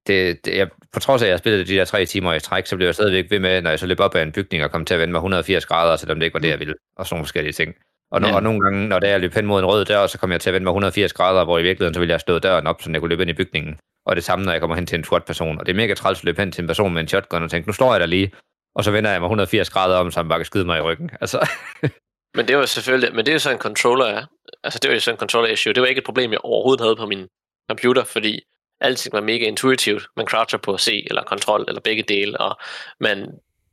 [SPEAKER 9] Det, det, jeg, på trods af, at jeg spillede de der tre timer i træk, så blev jeg stadigvæk ved med, når jeg så løb op ad en bygning og kom til at vende mig 180 grader, selvom det ikke var det, jeg ville, og sådan nogle forskellige ting. Og, no,
[SPEAKER 8] Ja.
[SPEAKER 9] og nogle gange, når jeg løb hen mod en rød dør, så kom jeg til at vende mig 180 grader, hvor i virkeligheden, så ville jeg slå døren op, så jeg kunne løbe ind i bygningen. Og det samme, når jeg kommer hen til en SWAT-person. Og det er mega træls at løbe hen til en person med en shotgun og tænke, nu står jeg der lige, og så vender jeg mig 180 grader om, så han bare kan skyde mig i ryggen. Altså,
[SPEAKER 7] Men det var selvfølgelig, men det er jo så en controller, altså det var jo sådan en controller issue. Det var ikke et problem, jeg overhovedet havde på min computer, fordi alting var mega intuitivt. Man croucher på C eller kontrol eller begge dele, og man,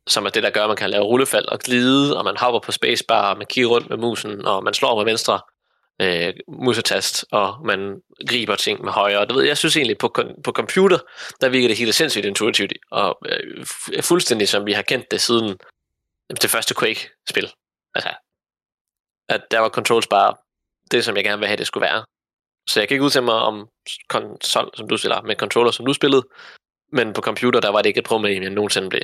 [SPEAKER 7] som er det, der gør, at man kan lave rullefald og glide, og man hopper på spacebar, og man kigger rundt med musen, og man slår med venstre øh, musetast, og man griber ting med højre. Og det ved jeg, jeg synes egentlig, på, på computer, der virker det helt sindssygt intuitivt, og øh, fuldstændig som vi har kendt det siden det første Quake-spil. Altså, at der var controls bare det, som jeg gerne vil have, det skulle være. Så jeg kan ikke udtale mig om konsol, som du spiller, med controller, som du spillede, men på computer, der var det ikke et problem, jeg nogensinde blev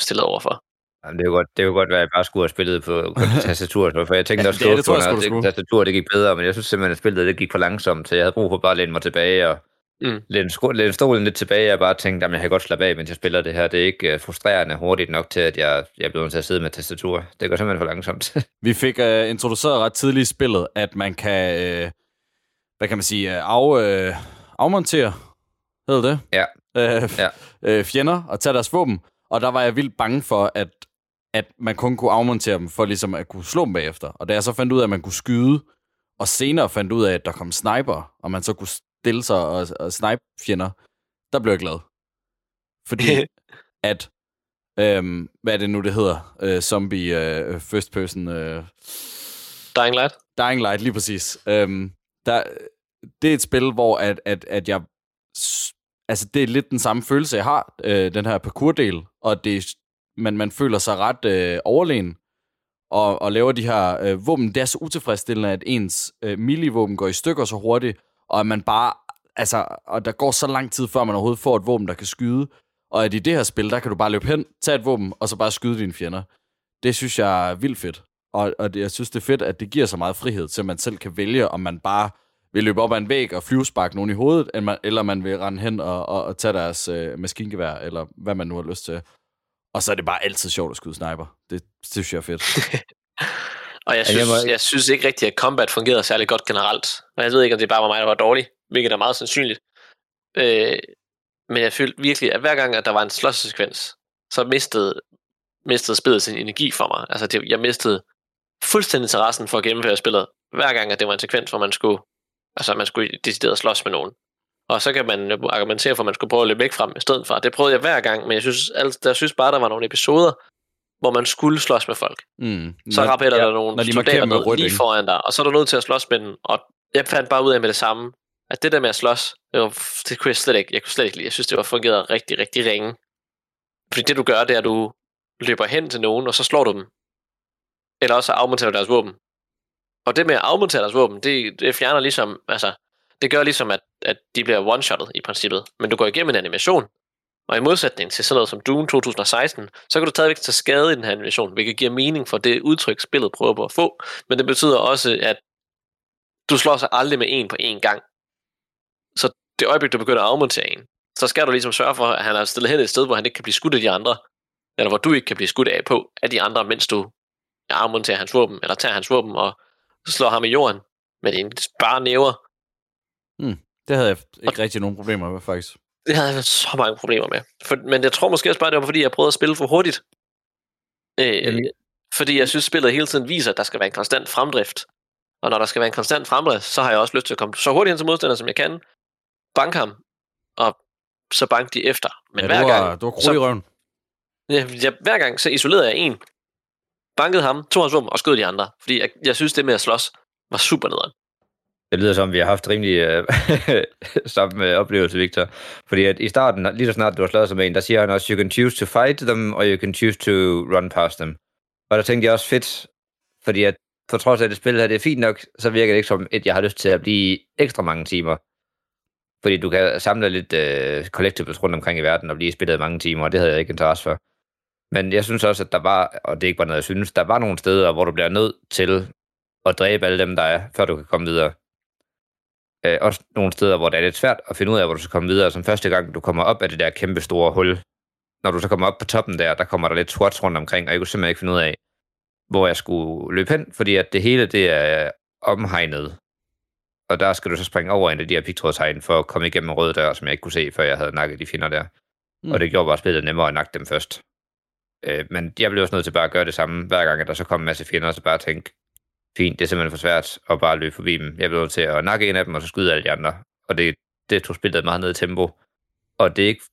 [SPEAKER 7] stillet overfor.
[SPEAKER 9] Jamen, det er jo godt, det er jo godt, at jeg bare skulle have spillet på, på tastatur, for jeg tænkte
[SPEAKER 8] Ja,
[SPEAKER 9] også,
[SPEAKER 8] det- det tror jeg
[SPEAKER 9] at det,
[SPEAKER 8] skulle.
[SPEAKER 9] tastatur det gik bedre, men jeg synes simpelthen, at spillet det gik for langsomt, så jeg havde brug for bare at læne mig tilbage og
[SPEAKER 7] Mm.
[SPEAKER 9] læne, sko- læne stolen lidt tilbage, og bare tænkte, at jeg kan godt slappe af, mens jeg spiller det her. Det er ikke uh, frustrerende hurtigt nok til, at jeg, jeg bliver nødt til at sidde med tastatur. Det går simpelthen for langsomt.
[SPEAKER 8] Vi fik øh, introduceret ret tidligt i spillet, at man kan, øh, hvad kan man sige, øh, af, øh, afmontere, hedder det?
[SPEAKER 9] Ja.
[SPEAKER 8] Øh,
[SPEAKER 9] Ja.
[SPEAKER 8] øh, fjender og tage deres våben. Og der var jeg vildt bange for, at, at man kun kunne afmontere dem, for ligesom at kunne slå dem bagefter. Og da jeg så fandt ud af, at man kunne skyde, og senere fandt ud af, at der kom sniper, og man så kunne stille sig og, og snipe fjender, der blev jeg glad. Fordi at, øhm, hvad er det nu, det hedder? Øh, zombie øh, first person... Øh,
[SPEAKER 7] Dying Light?
[SPEAKER 8] Dying Light, lige præcis. Øhm, der, det er et spil, hvor at, at, at jeg... Altså, det er lidt den samme følelse, jeg har, øh, den her parkour-del, og det, man, man føler sig ret øh, overlegen, og, og laver de her øh, våben. Det er så utilfredsstillende, at ens øh, melee-våben går i stykker så hurtigt, og at man bare, altså, og der går så lang tid, før man overhovedet får et våben, der kan skyde. Og at i det her spil, der kan du bare løbe hen, tage et våben, og så bare skyde dine fjender. Det synes jeg er vildt fedt. Og, og det, jeg synes, det er fedt, at det giver så meget frihed, til at man selv kan vælge, om man bare vil løbe op ad en væg og flyvesparke nogen i hovedet, eller man, eller man vil rende hen og, og, og tage deres øh, maskingevær, eller hvad man nu har lyst til. Og så er det bare altid sjovt at skyde sniper. Det, det synes jeg er fedt.
[SPEAKER 7] Og jeg synes, jeg synes ikke rigtigt, at combat fungerede særlig godt generelt. Og jeg ved ikke, om det bare var mig, der var dårlig, hvilket er meget sandsynligt. Øh, men jeg følte virkelig, at hver gang, at der var en slåssekvens, så mistede, mistede spillet sin energi for mig. Altså, det, jeg mistede fuldstændig interessen for at gennemføre spillet, hver gang, at det var en sekvens, hvor man skulle, altså, man skulle decideret slås med nogen. Og så kan man argumentere for, at man skulle prøve at løbe væk frem i stedet for. Det prøvede jeg hver gang, men jeg synes, altså, jeg synes bare, der var nogle episoder, hvor man skulle slås med folk.
[SPEAKER 8] Mm.
[SPEAKER 7] Så rappeller
[SPEAKER 8] ja,
[SPEAKER 7] der nogle
[SPEAKER 8] de
[SPEAKER 7] soldater
[SPEAKER 8] med
[SPEAKER 7] lige foran dig, og så er du nødt til at slås med den. Og jeg fandt bare ud af med det samme, at det der med at slås, det, var, det kunne jeg slet ikke, jeg kunne slet ikke lide. Jeg synes, det var fungeret rigtig, rigtig ringe. Fordi det du gør, det er, at du løber hen til nogen, og så slår du dem. Eller også afmonterer du deres våben. Og det med at afmontere deres våben, det, det fjerner ligesom, altså, det gør ligesom, at, at de bliver one-shottet i princippet. Men du går igennem en animation, og i modsætning til sådan noget som Doom 2016, så kan du stadigvæk tage skade i den her animation, hvilket giver mening for det udtryk, spillet prøver på at få. Men det betyder også, at du slår sig aldrig med en på én gang. Så det øjeblik, du begynder at afmontere en, så skal du ligesom sørge for, at han er stillet hen et sted, hvor han ikke kan blive skudt af de andre, eller hvor du ikke kan blive skudt af på af de andre, mens du afmonterer hans våben, eller tager hans våben og slår ham i jorden med dine bare næver.
[SPEAKER 8] Det havde jeg ikke rigtig nogen problemer med, faktisk.
[SPEAKER 7] Det havde jeg så mange problemer med. For, men jeg tror måske også bare, det var fordi, jeg prøvede at spille for hurtigt. Øh,
[SPEAKER 9] Jamen-
[SPEAKER 7] fordi jeg synes, spillet hele tiden viser, at der skal være en konstant fremdrift. Og når der skal være en konstant fremdrift, så har jeg også lyst til at komme så hurtigt hen til modstander, som jeg kan. Banke ham, og så banke de efter. Men
[SPEAKER 8] ja,
[SPEAKER 7] hver
[SPEAKER 8] du var,
[SPEAKER 7] gang,
[SPEAKER 8] du var i røven.
[SPEAKER 7] Ja, jeg, hver gang så isolerede jeg en, bankede ham, tog hans våben og skød de andre. Fordi jeg, jeg synes, det med at slås var super nederen.
[SPEAKER 9] Det lyder som, vi har haft rimelig øh, samme øh, oplevelse, Victor. Fordi at i starten, lige så snart du har slået som en, der siger han også, you can choose to fight them, or you can choose to run past them. Og der tænkte jeg også fedt, fordi at på trods af at det spil her, det er fint nok, så virker det ikke som, et, jeg har lyst til at blive ekstra mange timer. Fordi du kan samle lidt øh, collectibles rundt omkring i verden og blive spillet mange timer, og det havde jeg ikke interesse for. Men jeg synes også, at der var, og det er ikke bare noget, jeg synes, der var nogle steder, hvor du bliver nødt til at dræbe alle dem, der er, før du kan komme videre. Øh, også nogle steder, hvor det er lidt svært at finde ud af, hvor du skal komme videre. Som første gang, du kommer op af det der kæmpe store hul. Når du så kommer op på toppen der, der kommer der lidt swats rundt omkring, og jeg kunne simpelthen ikke finde ud af, hvor jeg skulle løbe hen, fordi at det hele, det er omhegnet. Og der skal du så springe over en af de her pigtrådshegn for at komme igennem en rød dør, som jeg ikke kunne se, før jeg havde nakket de finder der.
[SPEAKER 8] Mm.
[SPEAKER 9] Mm. Og det gjorde bare spillet nemmere at nakke dem først. Øh, men jeg blev også nødt til bare at gøre det samme, hver gang at der så kom en masse fjender, og så bare tænke, fint, det er simpelthen for svært at bare løbe forbi dem. Jeg blev nødt til at nakke en af dem, og så skyde alle de andre. Og det, det tog spillet meget ned i tempo. Og det er ikke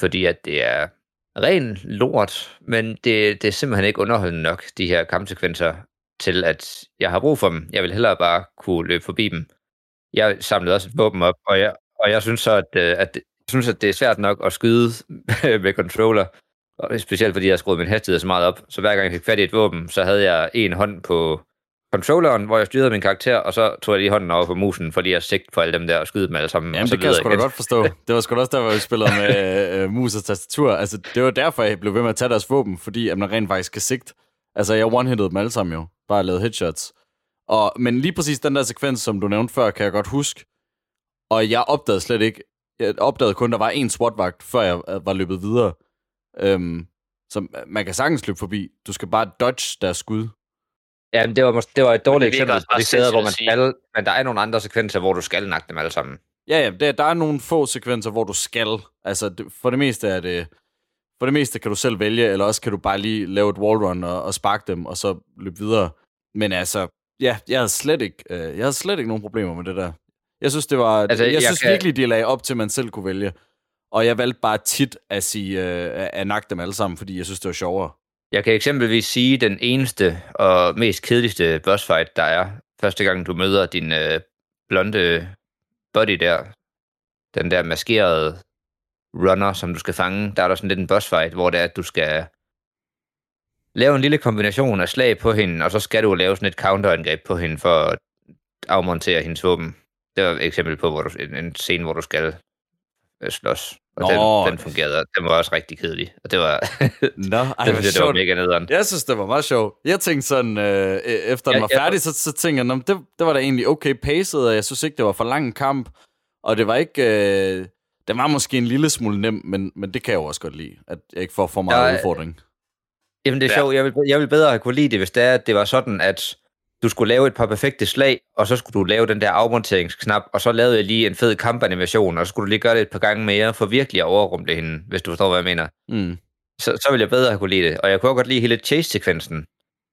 [SPEAKER 9] fordi, at det er ren lort, men det, det er simpelthen ikke underholdende nok, de her kampsekvenser, til at jeg har brug for dem. Jeg vil hellere bare kunne løbe forbi dem. Jeg samlede også et våben op, og jeg, og jeg synes så, at, øh, at, jeg synes, at det er svært nok at skyde med controller. Og specielt fordi jeg skruede min hastighed så meget op. Så hver gang jeg fik fat i et våben, så havde jeg en hånd på controlleren, hvor jeg styrede min karakter, og så tog jeg lige hånden over på musen, fordi jeg sigt for alle dem der og skyde dem alle sammen.
[SPEAKER 8] Jamen,
[SPEAKER 9] og så
[SPEAKER 8] det kan jeg sgu da godt forstå. Det var sgu da også der, hvor vi spillede med øh, mus og tastatur. Altså, det var derfor, jeg blev ved med at tage deres våben, fordi at man rent faktisk kan sigt. Altså, jeg one-hittede dem alle sammen jo. Bare lavet headshots. Og, men lige præcis den der sekvens, som du nævnte før, kan jeg godt huske. Og jeg opdagede slet ikke, jeg opdagede kun, at der var en SWAT-vagt, før jeg øh, var løbet videre. Øhm, så man kan sagtens løbe forbi. Du skal bare dodge deres skud.
[SPEAKER 9] Ja, men det var, det var et dårligt eksempel på de steder, hvor man skal, men der er nogle andre sekvenser, hvor du skal nakke dem alle sammen.
[SPEAKER 8] Ja, ja, der, der er nogle få sekvenser, hvor du skal. Altså, for det meste er det... For det meste kan du selv vælge, eller også kan du bare lige lave et wallrun og, og sparke dem, og så løbe videre. Men altså, ja, jeg havde slet ikke, øh, jeg havde slet ikke nogen problemer med det der. Jeg synes, det var,
[SPEAKER 9] Altså,
[SPEAKER 8] jeg, jeg
[SPEAKER 9] jeg
[SPEAKER 8] synes
[SPEAKER 9] kan-
[SPEAKER 8] virkelig, de lagde op til, at man selv kunne vælge. Og jeg valgte bare tit at sige, øh, at nakke dem alle sammen, fordi jeg synes, det var sjovere.
[SPEAKER 9] Jeg kan eksempelvis sige, den eneste og mest kedeligste boss fight, der er, første gang du møder din øh, blonde buddy der, den der maskerede runner, som du skal fange, der er der sådan lidt en boss fight, hvor det er, at du skal lave en lille kombination af slag på hende, og så skal du lave sådan et counterangreb på hende for at afmontere hendes våben. Det var et eksempel på hvor du, en, en scene, hvor du skal øh, slås. Og
[SPEAKER 8] Nå.
[SPEAKER 9] den, den fungerede. Den var også rigtig kedelig. Og det var,
[SPEAKER 8] Nå, ej,
[SPEAKER 9] det,
[SPEAKER 8] hvor
[SPEAKER 9] det var
[SPEAKER 8] sjovt.
[SPEAKER 9] mega nederen.
[SPEAKER 8] Jeg synes, det var meget sjovt. Jeg tænkte sådan, øh, øh, efter den
[SPEAKER 9] Ja,
[SPEAKER 8] var
[SPEAKER 9] jeg-
[SPEAKER 8] færdig, så, så tænkte jeg, "Nå, men det, det var da egentlig okay pacet, og jeg synes ikke, det var for lang en kamp. Og det var ikke... Øh, det var måske en lille smule nem, men, men det kan jeg jo også godt lide, at jeg ikke får for meget
[SPEAKER 9] Ja,
[SPEAKER 8] udfordring.
[SPEAKER 9] Jamen, det er
[SPEAKER 7] Ja.
[SPEAKER 9] ja. sjovt. Jeg vil, jeg vil bedre have kunne lide det, hvis det er, at det var sådan, at du skulle lave et par perfekte slag, og så skulle du lave den der afmonteringsknap, og så lavede jeg lige en fed kampanimation, og så skulle du lige gøre det et par gange mere, for virkelig at overrumple hende, hvis du forstår, hvad jeg mener.
[SPEAKER 8] Mm.
[SPEAKER 9] Så, så vil jeg bedre have kunne lide det. Og jeg kunne også godt lide hele chase-sekvensen,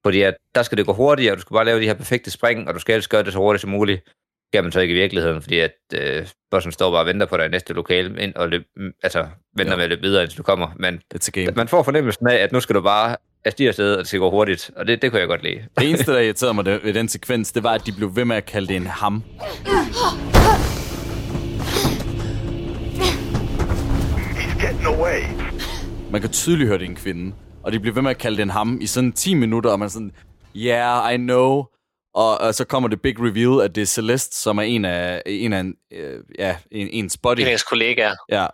[SPEAKER 9] fordi at der skal det gå hurtigt, og du skal bare lave de her perfekte spring, og du skal helst gøre det så hurtigt som muligt. Det kan man så ikke i virkeligheden, fordi at øh, bossen står bare og venter på dig i næste lokale, ind og løb, mm, altså venter
[SPEAKER 8] Ja.
[SPEAKER 9] med at løbe videre, indtil du kommer. Men
[SPEAKER 8] It's a game.
[SPEAKER 9] man får fornemmelsen af, at nu skal du bare afstige afsted, og det skal gå hurtigt. Og det, det kunne jeg godt lide.
[SPEAKER 8] Det eneste, der irriterede mig det- ved den sekvens, det var, at de blev ved med at kalde det en ham.
[SPEAKER 2] Away.
[SPEAKER 8] Man kan tydeligt høre, det er en kvinde. Og de bliver ved med at kalde det en ham i sådan 10 minutter, og man er sådan, yeah, I know. Og, og så kommer det big reveal, at det er Celeste, som er en af, en af en, øh, ja, en, en body.
[SPEAKER 7] En af kollegaer.
[SPEAKER 8] Ja.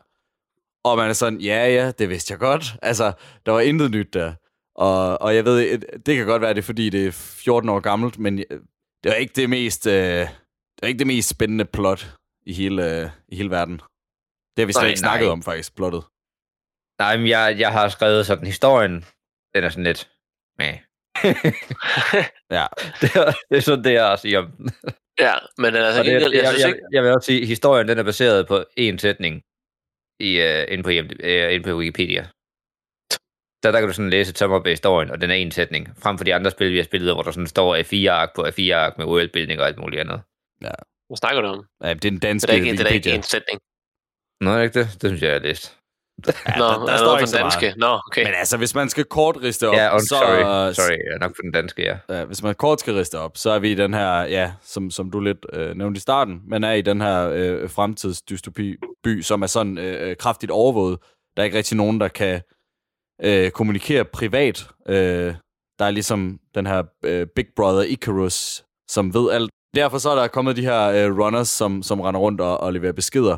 [SPEAKER 8] Og man er sådan, ja, ja, det vidste jeg godt. Altså, der var intet nyt der. Og, og jeg ved, et- det kan godt være, det er, fordi det er 14 år gammelt, men øh, det er ikke det mest, øh, det er ikke det mest spændende plot i hele, øh, i hele verden. Det har vi slet
[SPEAKER 9] Nej,
[SPEAKER 8] ikke snakket
[SPEAKER 9] nej.
[SPEAKER 8] om, faktisk, plottet.
[SPEAKER 9] Nej, men jeg, jeg har skrevet sådan, historien, den er sådan lidt... Meh.
[SPEAKER 8] Ja,
[SPEAKER 9] det, er, det er sådan, det er at sige om den.
[SPEAKER 7] Ja, men altså,
[SPEAKER 9] det,
[SPEAKER 7] jeg,
[SPEAKER 9] jeg,
[SPEAKER 7] jeg,
[SPEAKER 9] jeg,
[SPEAKER 7] synes
[SPEAKER 9] jeg,
[SPEAKER 7] ikke...
[SPEAKER 9] jeg vil også sige, at historien den er baseret på én sætning i, uh, inde, på, IMDb, uh, inde på Wikipedia. Der, der kan du sådan læse historien, og den er én sætning. Frem for de andre spil, vi har spillet, hvor der sådan står A4-ark på A4-ark med worldbuilding og alt muligt andet.
[SPEAKER 7] Hvad snakker du om?
[SPEAKER 8] ja det er den
[SPEAKER 7] Det
[SPEAKER 8] danske
[SPEAKER 7] er ikke, det er ikke
[SPEAKER 8] Wikipedia.
[SPEAKER 7] en sætning.
[SPEAKER 9] Nå, er det ikke det? Det synes jeg, jeg har læst.
[SPEAKER 7] Nå,
[SPEAKER 8] der-
[SPEAKER 7] der,
[SPEAKER 8] der
[SPEAKER 7] er
[SPEAKER 8] står ikke
[SPEAKER 7] på
[SPEAKER 8] så
[SPEAKER 7] den
[SPEAKER 8] meget.
[SPEAKER 7] danske. Nå, okay.
[SPEAKER 8] Men altså, hvis man skal kort riste op,
[SPEAKER 9] Ja,
[SPEAKER 8] så,
[SPEAKER 9] sorry. Sorry, ja, nok på den danske, ja.
[SPEAKER 8] Ja, hvis man kort skal riste op, så er vi i den her, ja, som, som du lidt øh, nævnte i starten, men er i den her øh, fremtidsdystopi by, som er sådan øh, øh, kraftigt overvåget. Der er ikke rigtig nogen, der kan øh, kommunikere privat. Øh, der er ligesom den her øh, Big Brother Icarus, som ved alt. Derfor så er der kommet de her øh, runners, som, som render rundt og, og leverer beskeder.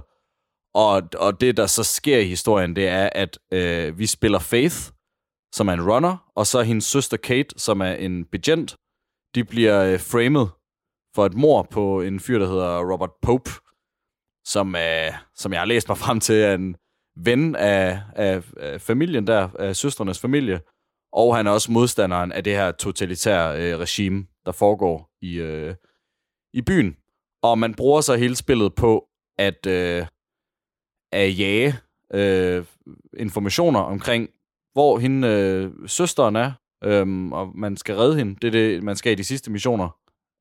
[SPEAKER 8] Og, og det, der så sker i historien, det er, at øh, vi spiller Faith, som er en runner, og så hendes søster Kate, som er en begent. De bliver øh, framed for et mor på en fyr, der hedder Robert Pope, som, øh, som jeg har læst mig frem til, er en ven af, af, af familien der, af søstrenes familie, og han er også modstanderen af det her totalitære øh, regime, der foregår i, øh, i byen. Og man bruger så hele spillet på at, øh, at jage øh, informationer omkring, hvor hende øh, søsteren er, øhm, og man skal redde hende. Det er det, man skal i de sidste missioner.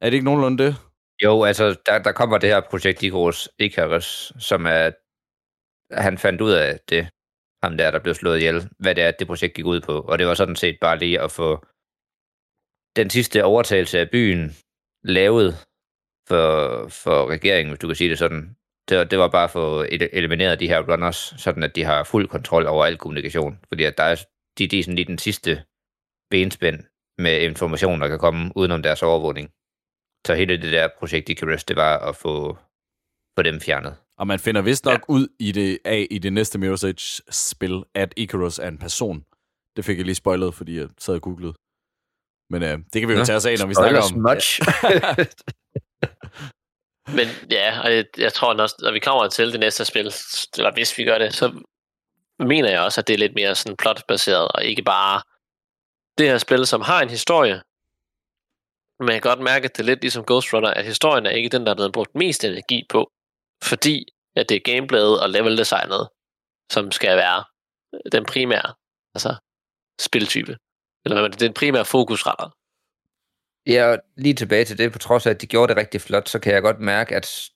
[SPEAKER 8] Er det ikke nogenlunde det?
[SPEAKER 9] Jo, altså, der, der kommer det her projekt Icarus, Icarus, som er... Han fandt ud af det, ham der, der blev slået ihjel, hvad det er, det projekt gik ud på. Og det var sådan set bare lige at få den sidste overtagelse af byen lavet for, for regeringen, hvis du kan sige det sådan. Det, det var bare for at få elimineret de her runners, sådan at de har fuld kontrol over al kommunikation. Fordi at der er, de, de er sådan lige den sidste benspænd med information, der kan komme udenom deres overvågning. Så hele det der projekt Icarus, det var at få, få dem fjernet.
[SPEAKER 8] Og man finder vist nok ja. ud i det, af i det næste Mirror's Edge-spil, at Icarus er en person. Det fik jeg lige spoilet, fordi jeg sad og googlede. Men øh, det kan vi jo
[SPEAKER 9] Nå,
[SPEAKER 8] tage os af, når vi snakker om...
[SPEAKER 9] much.
[SPEAKER 7] Men ja, og jeg, jeg tror også, når vi kommer til det næste spil, eller hvis vi gør det, så mener jeg også, at det er lidt mere sådan plotbaseret, og ikke bare det her spil, som har en historie. Men jeg kan godt mærke, at det er lidt ligesom Ghost Runner, at historien er ikke den, der er blevet brugt mest energi på, fordi at det er gameplayet og level designet, som skal være øh, den primære altså, spiltype. Eller hvad, det er den primære fokusretter.
[SPEAKER 9] Ja, og lige tilbage til det, på trods af, at de gjorde det rigtig flot, så kan jeg godt mærke, at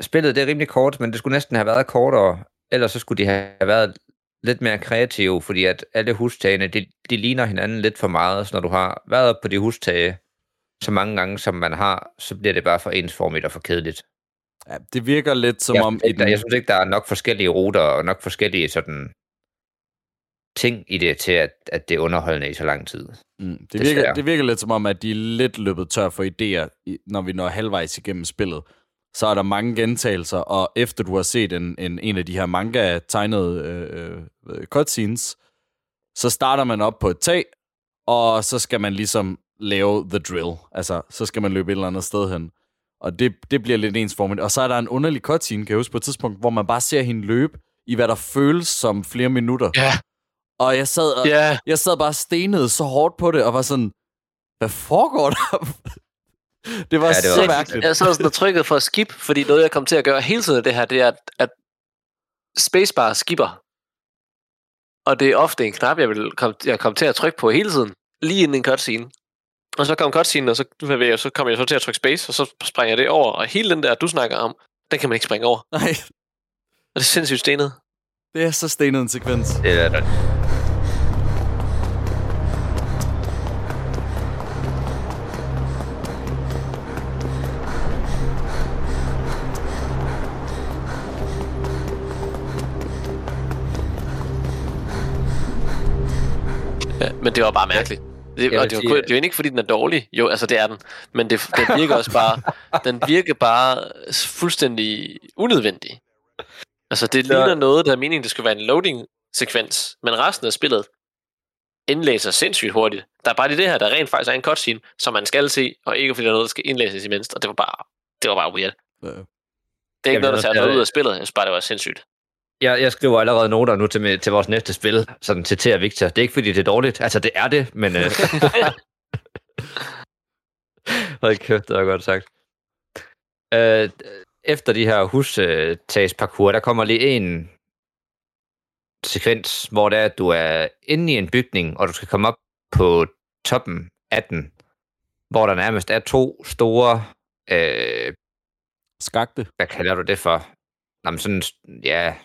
[SPEAKER 9] spillet det er rimelig kort, men det skulle næsten have været kortere. Ellers så skulle de have været lidt mere kreative, fordi at alle hustagene, de, de ligner hinanden lidt for meget. Så når du har været på de hustage så mange gange, som man har, så bliver det bare for ensformigt og for kedeligt.
[SPEAKER 8] Ja, det virker lidt som
[SPEAKER 9] jeg,
[SPEAKER 8] om...
[SPEAKER 9] jeg, jeg synes ikke, der er nok forskellige ruter og nok forskellige sådan ting i det til, at, at det er underholdende i så lang tid.
[SPEAKER 8] Mm. Det, virker, det virker lidt som om, at de er lidt løbet tør for idéer, når vi når halvvejs igennem spillet. Så er der mange gentagelser, og efter du har set en, en, en af de her manga-tegnede øh, øh, cutscenes, så starter man op på et tag, og så skal man ligesom lave the drill. Altså, så skal man løbe et eller andet sted hen. Og det, det bliver lidt ensformigt. Og så er der en underlig cutscene, kan jeg huske, på et tidspunkt, hvor man bare ser hende løbe i, hvad der føles som flere minutter.
[SPEAKER 7] Ja,
[SPEAKER 8] Og jeg sad, og,
[SPEAKER 7] ja.
[SPEAKER 8] jeg sad bare stenet så hårdt på det, og var sådan, hvad foregår der? det var,
[SPEAKER 9] Ja, det var
[SPEAKER 8] så mærkeligt.
[SPEAKER 7] Jeg sad sådan og trykket for skip, fordi noget, jeg kom til at gøre hele tiden af det her, det er, at, at spacebar skipper. Og det er ofte en knap, jeg vil komme, jeg kom til at trykke på hele tiden, lige inden en cutscene. Og så kom cutscene, og så, jeg- så kom jeg så til at trykke space, og så springer jeg det over. Og hele den der, du snakker om, den kan man ikke springe over.
[SPEAKER 8] Nej,
[SPEAKER 7] Og det er sindssygt stenet.
[SPEAKER 8] det er så stenet en sekvens.
[SPEAKER 9] Det er der.
[SPEAKER 7] Ja, men det var bare mærkeligt. Det, og det, kun-
[SPEAKER 9] at-
[SPEAKER 7] det er jo ikke, fordi den er dårlig. Jo, altså det er den. Men det, den virker også bare, den virker bare fuldstændig unødvendig. Altså det ligner noget, der er meningen, det skal være en loading-sekvens. Men resten af spillet indlæser sindssygt hurtigt. Der er bare det her, der rent faktisk er en cutscene, som man skal se, og ikke fordi der er noget, der skal indlæses imens. Og det var bare, det var bare weird.
[SPEAKER 8] Ja.
[SPEAKER 7] Det er ikke
[SPEAKER 9] Jamen,
[SPEAKER 7] noget, der tager noget ud af spillet. Jeg synes bare, det var sindssygt.
[SPEAKER 9] Jeg, jeg skriver allerede noter nu til, til vores næste spil, sådan til Thea Victor. Det er ikke, fordi det er dårligt. Altså, det er det, men... Øh... Hold kæft, det var godt sagt. Øh, efter de her hustagsparcours, der kommer lige en sekvens, hvor det er, at du er inde i en bygning, og du skal komme op på toppen af den, hvor der nærmest er to store øh,
[SPEAKER 8] Skagte.
[SPEAKER 9] hvad kalder du det for? Jamen sådan, ja...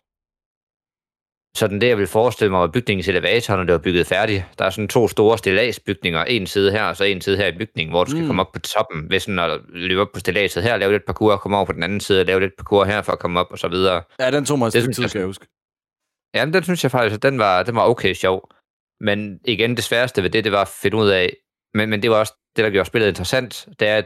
[SPEAKER 9] Sådan det, jeg vil forestille mig, var bygningens elevator, når det var bygget færdigt. Der er sådan to store stilladsbygninger. En side her, og så en side her i bygningen, hvor du skal
[SPEAKER 8] Mm.
[SPEAKER 9] mm. komme op på toppen. Ved sådan at løbe op på stilladset her, lave lidt parkour, komme over på den anden side, lave lidt parkour her, for at komme op, og så videre.
[SPEAKER 8] Ja, den tog mig et
[SPEAKER 9] Det
[SPEAKER 8] tid, kan jeg huske.
[SPEAKER 9] Jamen, den synes jeg faktisk, at den var, den var okay sjov. Men igen, det sværeste ved det, det var at finde ud af, men, men det var også det, der gjorde spillet interessant, det er, at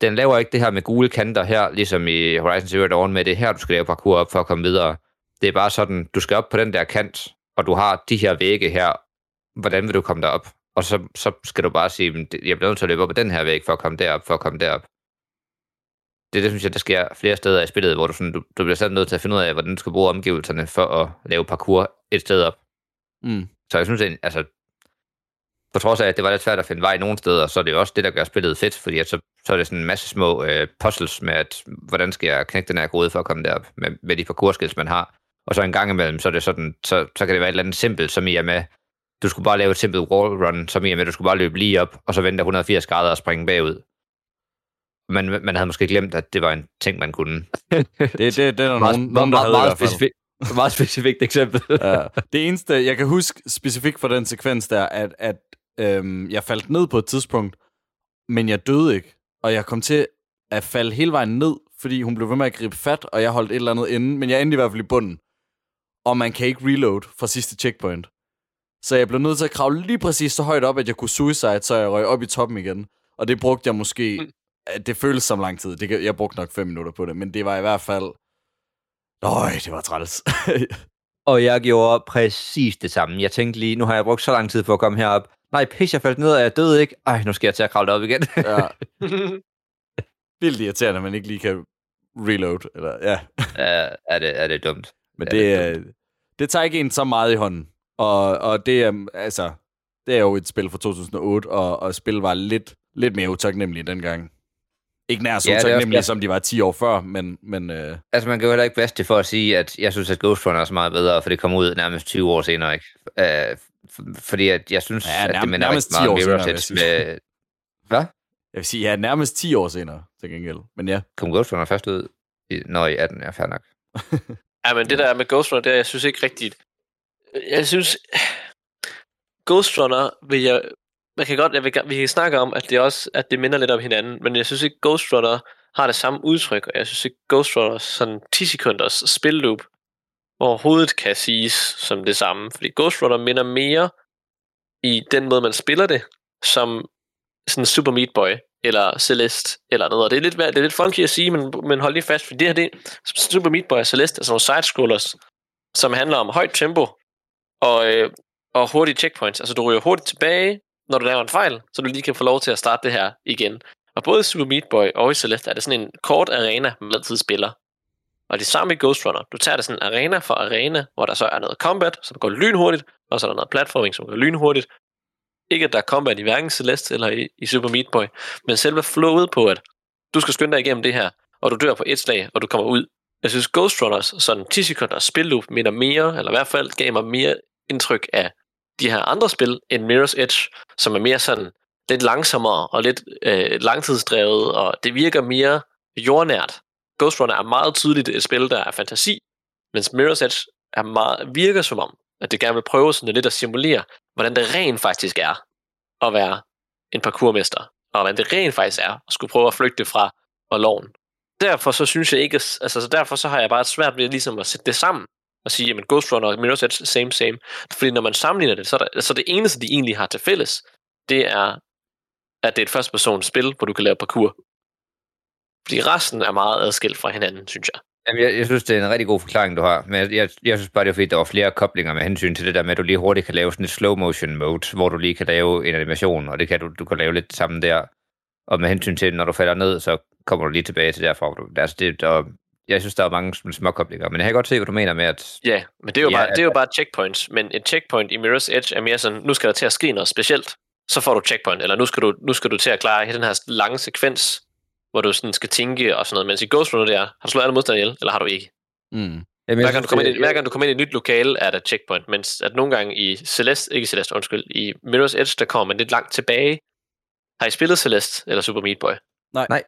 [SPEAKER 9] den laver ikke det her med gule kanter her, ligesom i Horizon Zero Dawn med det er her, du skal lave parkour op for at komme videre. Det er bare sådan, du skal op på den der kant, og du har de her vægge her. Hvordan vil du komme derop? Og så, så skal du bare sige, "Men det- jeg bliver nødt til at løbe op på den her væg for at komme derop, for at komme derop. Det, det synes jeg, der sker flere steder i spillet, hvor du, sådan, du, du bliver sådan nødt til at finde ud af, hvordan du skal bruge omgivelserne for at lave parkour et sted op.
[SPEAKER 8] Mm.
[SPEAKER 9] Så jeg synes, at, altså, på trods af, at det var lidt svært at finde vej nogle steder, så er det jo også det, der gør spillet fedt, fordi at så, så er det sådan en masse små øh, puzzles med, at hvordan skal jeg knække den her kode for at komme derop, med, med de parkourskills, man har. Og så en gang imellem, så er det sådan, så, så kan det være et eller andet simpelt, som i er med, du skulle bare lave et simpelt wall run, som i er med, du skulle bare løbe lige op, og så vente 180 grader og springe bagud. Men man havde måske glemt, at det var en ting, man kunne.
[SPEAKER 8] Det, det, det er der
[SPEAKER 9] meget,
[SPEAKER 8] nogen,
[SPEAKER 9] meget,
[SPEAKER 8] nogen, der havde
[SPEAKER 9] meget,
[SPEAKER 8] hvert fald.
[SPEAKER 9] specifik, meget specifikt eksempel.
[SPEAKER 8] ja. Det eneste, jeg kan huske specifikt for den sekvens der, at, at øhm, jeg faldt ned på et tidspunkt, men jeg døde ikke. Og jeg kom til at falde hele vejen ned, fordi hun blev ved med at gribe fat, og jeg holdt et eller andet inde, men jeg endte i hvert fald i bunden. Og man kan ikke reload fra sidste checkpoint. Så jeg blev nødt til at kravle lige præcis så højt op, at jeg kunne suicide, så jeg røg op i toppen igen. Og det brugte jeg måske...
[SPEAKER 7] Mm.
[SPEAKER 8] at Det føles som lang tid. Det, jeg brugte nok fem minutter på det, men det var i hvert fald... Øj, det var træls.
[SPEAKER 9] Og jeg gjorde præcis det samme. Jeg tænkte lige, nu har jeg brugt så lang tid på at komme herop. Nej, pis, jeg faldt ned, og jeg døde ikke. Ej, nu skal jeg til at kravle op igen.
[SPEAKER 8] ja. Vildt irriterende, at man ikke lige kan reload. Eller, ja.
[SPEAKER 9] er, er, det, er det dumt?
[SPEAKER 8] Men
[SPEAKER 9] Ja,
[SPEAKER 8] det,
[SPEAKER 9] det
[SPEAKER 8] det tager ikke en så meget i hånden. Og, og det er, altså, det er jo et spil fra 2008, og, og spil var lidt, lidt mere utaknemmelige dengang. Ikke nær så
[SPEAKER 9] Ja, også
[SPEAKER 8] utaknemmelige,
[SPEAKER 9] det.
[SPEAKER 8] som de var 10 år før, men, men øh,
[SPEAKER 9] Altså, man kan jo heller ikke bedst det for at sige, at jeg synes, at Ghost Runner er så meget bedre, for det kom ud nærmest 20 år senere, ikke? Uh, fordi at jeg synes,
[SPEAKER 8] Ja,
[SPEAKER 9] at det minder
[SPEAKER 8] nærmest
[SPEAKER 9] rigtig
[SPEAKER 8] 10
[SPEAKER 9] meget
[SPEAKER 8] år senere, sige.
[SPEAKER 9] med... Hvad?
[SPEAKER 8] jeg vil sige, ja, nærmest 10 år senere til gengæld. Men ja,
[SPEAKER 9] Kom Ghost Runner først ud? I, når i 18, ja, fair nok.
[SPEAKER 7] Ja, men det der med Ghost Runner, det er, jeg synes ikke rigtigt... Jeg synes... Ghost Runner vil jeg... Man kan godt, jeg vil, vi kan snakke om, at det også at det minder lidt om hinanden, men jeg synes ikke, Ghost Runner har det samme udtryk, og jeg synes ikke, Ghost Runner sådan 10 sekunders spilloop overhovedet kan siges som det samme. Fordi Ghost Runner minder mere i den måde, man spiller det, som sådan Super Meat Boy eller Celeste eller noget. Og det er lidt, det er lidt funky at sige, men, men hold lige fast, for det her det Super Meat Boy og Celeste er sådan nogle side-scrollers, som handler om højt tempo og, øh, og hurtige checkpoints. Altså du ryger hurtigt tilbage, når du laver en fejl, så du lige kan få lov til at starte det her igen. Og både i Super Meat Boy og i Celeste er det sådan en kort arena, man altid spiller. Og det samme i Ghost Runner. Du tager det sådan arena for arena, hvor der så er noget combat, som går lynhurtigt, og så er der noget platforming, som går lynhurtigt. Ikke at der er combat i hverken Celeste eller i, i Super Meat Boy, men selve flowet på, at du skal skynde dig igennem det her, og du dør på et slag, og du kommer ud. Jeg synes Ghost Runners sådan 10 sekunder spilloop minder mere, eller i hvert fald gav mig mere indtryk af de her andre spil end Mirror's Edge, som er mere sådan lidt langsommere og lidt øh, langtidsdrevet, og det virker mere jordnært. Ghost Runner er meget tydeligt et spil, der er fantasi, mens Mirror's Edge er meget, virker som om, at det gerne vil prøve sådan lidt at simulere, hvordan det rent faktisk er at være en parkourmester, og hvordan det rent faktisk er at skulle prøve at flygte fra fra loven. Derfor så synes jeg ikke, altså så derfor så har jeg bare svært ved ligesom at sætte det sammen og sige, jamen Ghost Runner og Mirror's Edge, same, same. Fordi når man sammenligner det, så er, der, så det eneste, de egentlig har til fælles, det er, at det er et første spil, hvor du kan lave parkour. Fordi resten er meget adskilt fra hinanden, synes jeg.
[SPEAKER 9] Jamen, jeg, jeg synes, det er en rigtig god forklaring, du har. Men jeg, jeg, jeg synes bare, det er fordi, der var flere koblinger med hensyn til det der med, at du lige hurtigt kan lave sådan et slow motion mode, hvor du lige kan lave en animation, og det kan du, du kan lave lidt sammen der. Og med hensyn til, når du falder ned, så kommer du lige tilbage til derfra. Hvor du, altså det, der, jeg synes, der er mange små koblinger, men jeg kan godt se, hvad du mener med, at...
[SPEAKER 7] Ja, men det er jo, ja, bare, det er jo bare checkpoints, men et checkpoint i Mirror's Edge er mere sådan, nu skal der til at ske noget specielt, så får du checkpoint, eller nu skal du, nu skal du til at klare den her lange sekvens, hvor du sådan skal tænke og sådan noget. Mens i Ghost Runner der, har du slået alle modstandere ihjel, eller har du ikke?
[SPEAKER 8] Mm.
[SPEAKER 7] Jamen, hver, gang du kommer ind, hver gang du kommer ind i et nyt lokale, er der checkpoint, mens at nogle gange i Celeste, ikke Celeste, undskyld, i Mirror's Edge, der kommer man lidt langt tilbage. Har I spillet Celeste eller Super Meat Boy?
[SPEAKER 8] Nej.
[SPEAKER 9] Nej.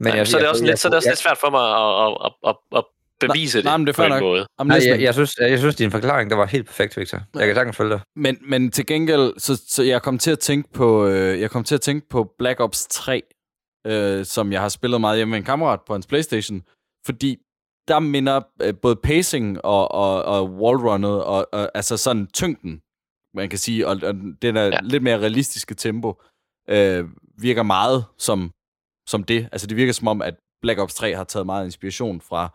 [SPEAKER 7] Men Nej, jeg, så er det også, jeg, lidt, så er det også lidt svært for mig at, at, at, at bevise
[SPEAKER 8] nej,
[SPEAKER 7] det,
[SPEAKER 8] nej, det
[SPEAKER 7] på en
[SPEAKER 8] nok.
[SPEAKER 7] måde.
[SPEAKER 8] Om
[SPEAKER 9] Nej, jeg, jeg, synes, jeg synes, din forklaring, der var helt perfekt, Victor. Jeg kan sagtens følge dig.
[SPEAKER 8] Men, men til gengæld, så, så jeg kom til at tænke på, øh, jeg kom til at tænke på Black Ops 3, øh, som jeg har spillet meget hjemme med en kammerat på hans Playstation, fordi der minder øh, både pacing og, og, og wallrunnet, og, og altså sådan tyngden, man kan sige, og, og det der ja. lidt mere realistiske tempo, øh, virker meget som, som det. Altså det virker som om, at Black Ops 3 har taget meget inspiration fra,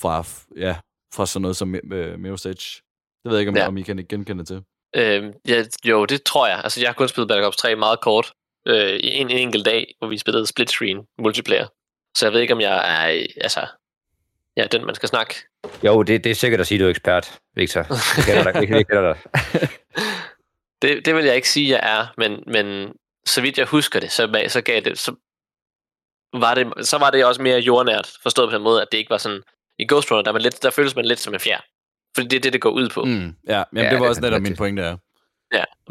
[SPEAKER 8] fra, ja, fra sådan noget som uh, Mirror's Edge. Det ved jeg ikke, om, ja. om I kan genkende til.
[SPEAKER 7] Øh, ja, jo, det tror jeg. Altså, jeg har kun spillet Black Ops 3 meget kort. Øh, i en, en enkelt dag, hvor vi spillede split screen multiplayer. Så jeg ved ikke, om jeg er, altså, ja, den man skal snakke.
[SPEAKER 9] Jo, det, det er sikkert at sige, at du er ekspert, Victor. Det kender dig. Det kender dig.
[SPEAKER 7] det, det vil jeg ikke sige, jeg er, men, men så vidt jeg husker det, så, så gav det, så var det, så var det også mere jordnært, forstået på den måde, at det ikke var sådan, i Ghost Runner, der, man lidt, der føles man lidt som en fjer. Fordi det er det, det går ud på.
[SPEAKER 8] Mm, ja, jamen, ja, det var også netop min pointe, ja.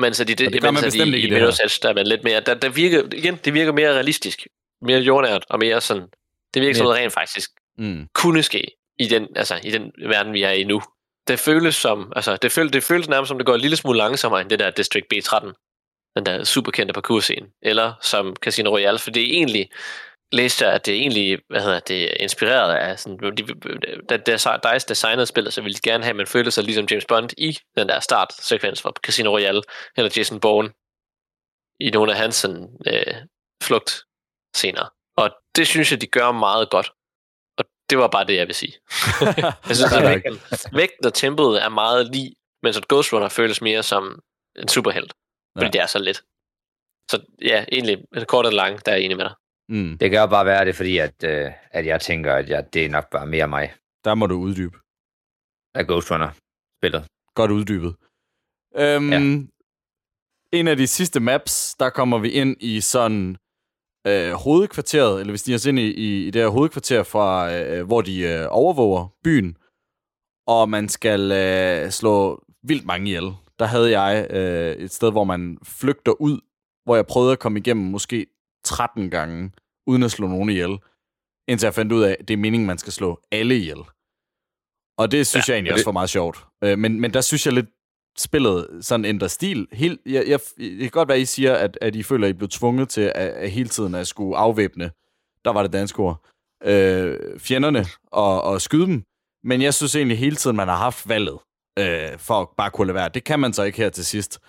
[SPEAKER 7] Men så de, det,
[SPEAKER 8] det gør man bestemt
[SPEAKER 7] de,
[SPEAKER 8] ikke
[SPEAKER 7] i,
[SPEAKER 8] i
[SPEAKER 7] Edge, der er man lidt mere, der, der virker, igen, det virker mere realistisk, mere jordnært, og mere sådan, det virker som noget rent faktisk
[SPEAKER 8] mm.
[SPEAKER 7] kunne ske i den, altså, i den verden, vi er i nu. Det føles som, altså, det føles, det føles nærmest som, det går en lille smule langsommere end det der District B13, den der superkendte parkour-scene, eller som Casino Royale, for det er egentlig, læste jeg, at det er egentlig, hvad hedder det, inspireret af sådan, de, da, da DICE designede spillet, så ville de gerne have, at man følte sig ligesom James Bond i den der startsekvens fra Casino Royale, eller Jason Bourne, i nogle af hans sådan, øh, flugt scener. Og det synes jeg, de gør meget godt. Og det var bare det, jeg vil sige. jeg synes, at vægten, vægten og tempoet er meget lige, mens at Ghost Runner føles mere som en superhelt. Fordi ja. det er så let. Så ja, egentlig, kort og lang, der er jeg enig med dig.
[SPEAKER 9] Mm. Det kan bare være det, fordi at, øh, at jeg tænker, at jeg, det er nok bare mere mig.
[SPEAKER 8] Der må du uddybe.
[SPEAKER 9] Af Ghost Runner spillet.
[SPEAKER 8] Godt uddybet. Øhm, ja. En af de sidste maps, der kommer vi ind i sådan øh, hovedkvarteret, eller hvis de er ind i, i, i det her hovedkvarter, fra, øh, hvor de øh, overvåger byen, og man skal øh, slå vildt mange ihjel. Der havde jeg øh, et sted, hvor man flygter ud, hvor jeg prøvede at komme igennem måske 13 gange, uden at slå nogen ihjel, indtil jeg fandt ud af, at det er meningen, man skal slå alle ihjel. Og det synes ja, jeg egentlig det... også var meget sjovt. Øh, men, men der synes jeg lidt, spillet sådan ændrer stil. Helt, jeg, jeg, det kan godt være, at I siger, at, at I føler, at I blev tvunget til at, at hele tiden at skulle afvæbne, der var det danske ord, øh, fjenderne og, og skyde dem. Men jeg synes egentlig hele tiden, man har haft valget øh, for at bare kunne lade være. Det kan man så ikke her til sidst.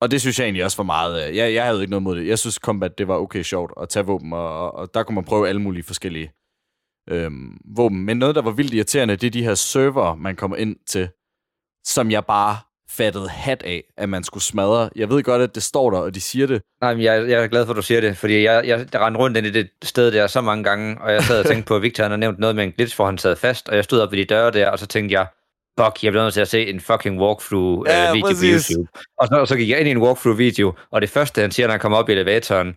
[SPEAKER 8] Og det synes jeg egentlig også var meget... Øh, jeg, jeg havde ikke noget mod det. Jeg synes, Combat, det var okay sjovt at tage våben, og, og, der kunne man prøve alle mulige forskellige øhm, våben. Men noget, der var vildt irriterende, det er de her server, man kommer ind til, som jeg bare fattede hat af, at man skulle smadre. Jeg ved godt, at det står der, og de siger det.
[SPEAKER 9] Nej, men jeg, jeg er glad for, at du siger det, fordi jeg, jeg der rendte rundt ind i det sted der så mange gange, og jeg sad og tænkte på, at Victor han har nævnt noget med en glitch, hvor han sad fast, og jeg stod op ved de døre der, og så tænkte jeg, fuck, jeg bliver nødt til at se en fucking walkthrough
[SPEAKER 8] Ja,
[SPEAKER 9] uh, video på. YouTube. Og så, og så gik jeg ind i en walkthrough video, og det første, han siger, når han kommer op i elevatoren,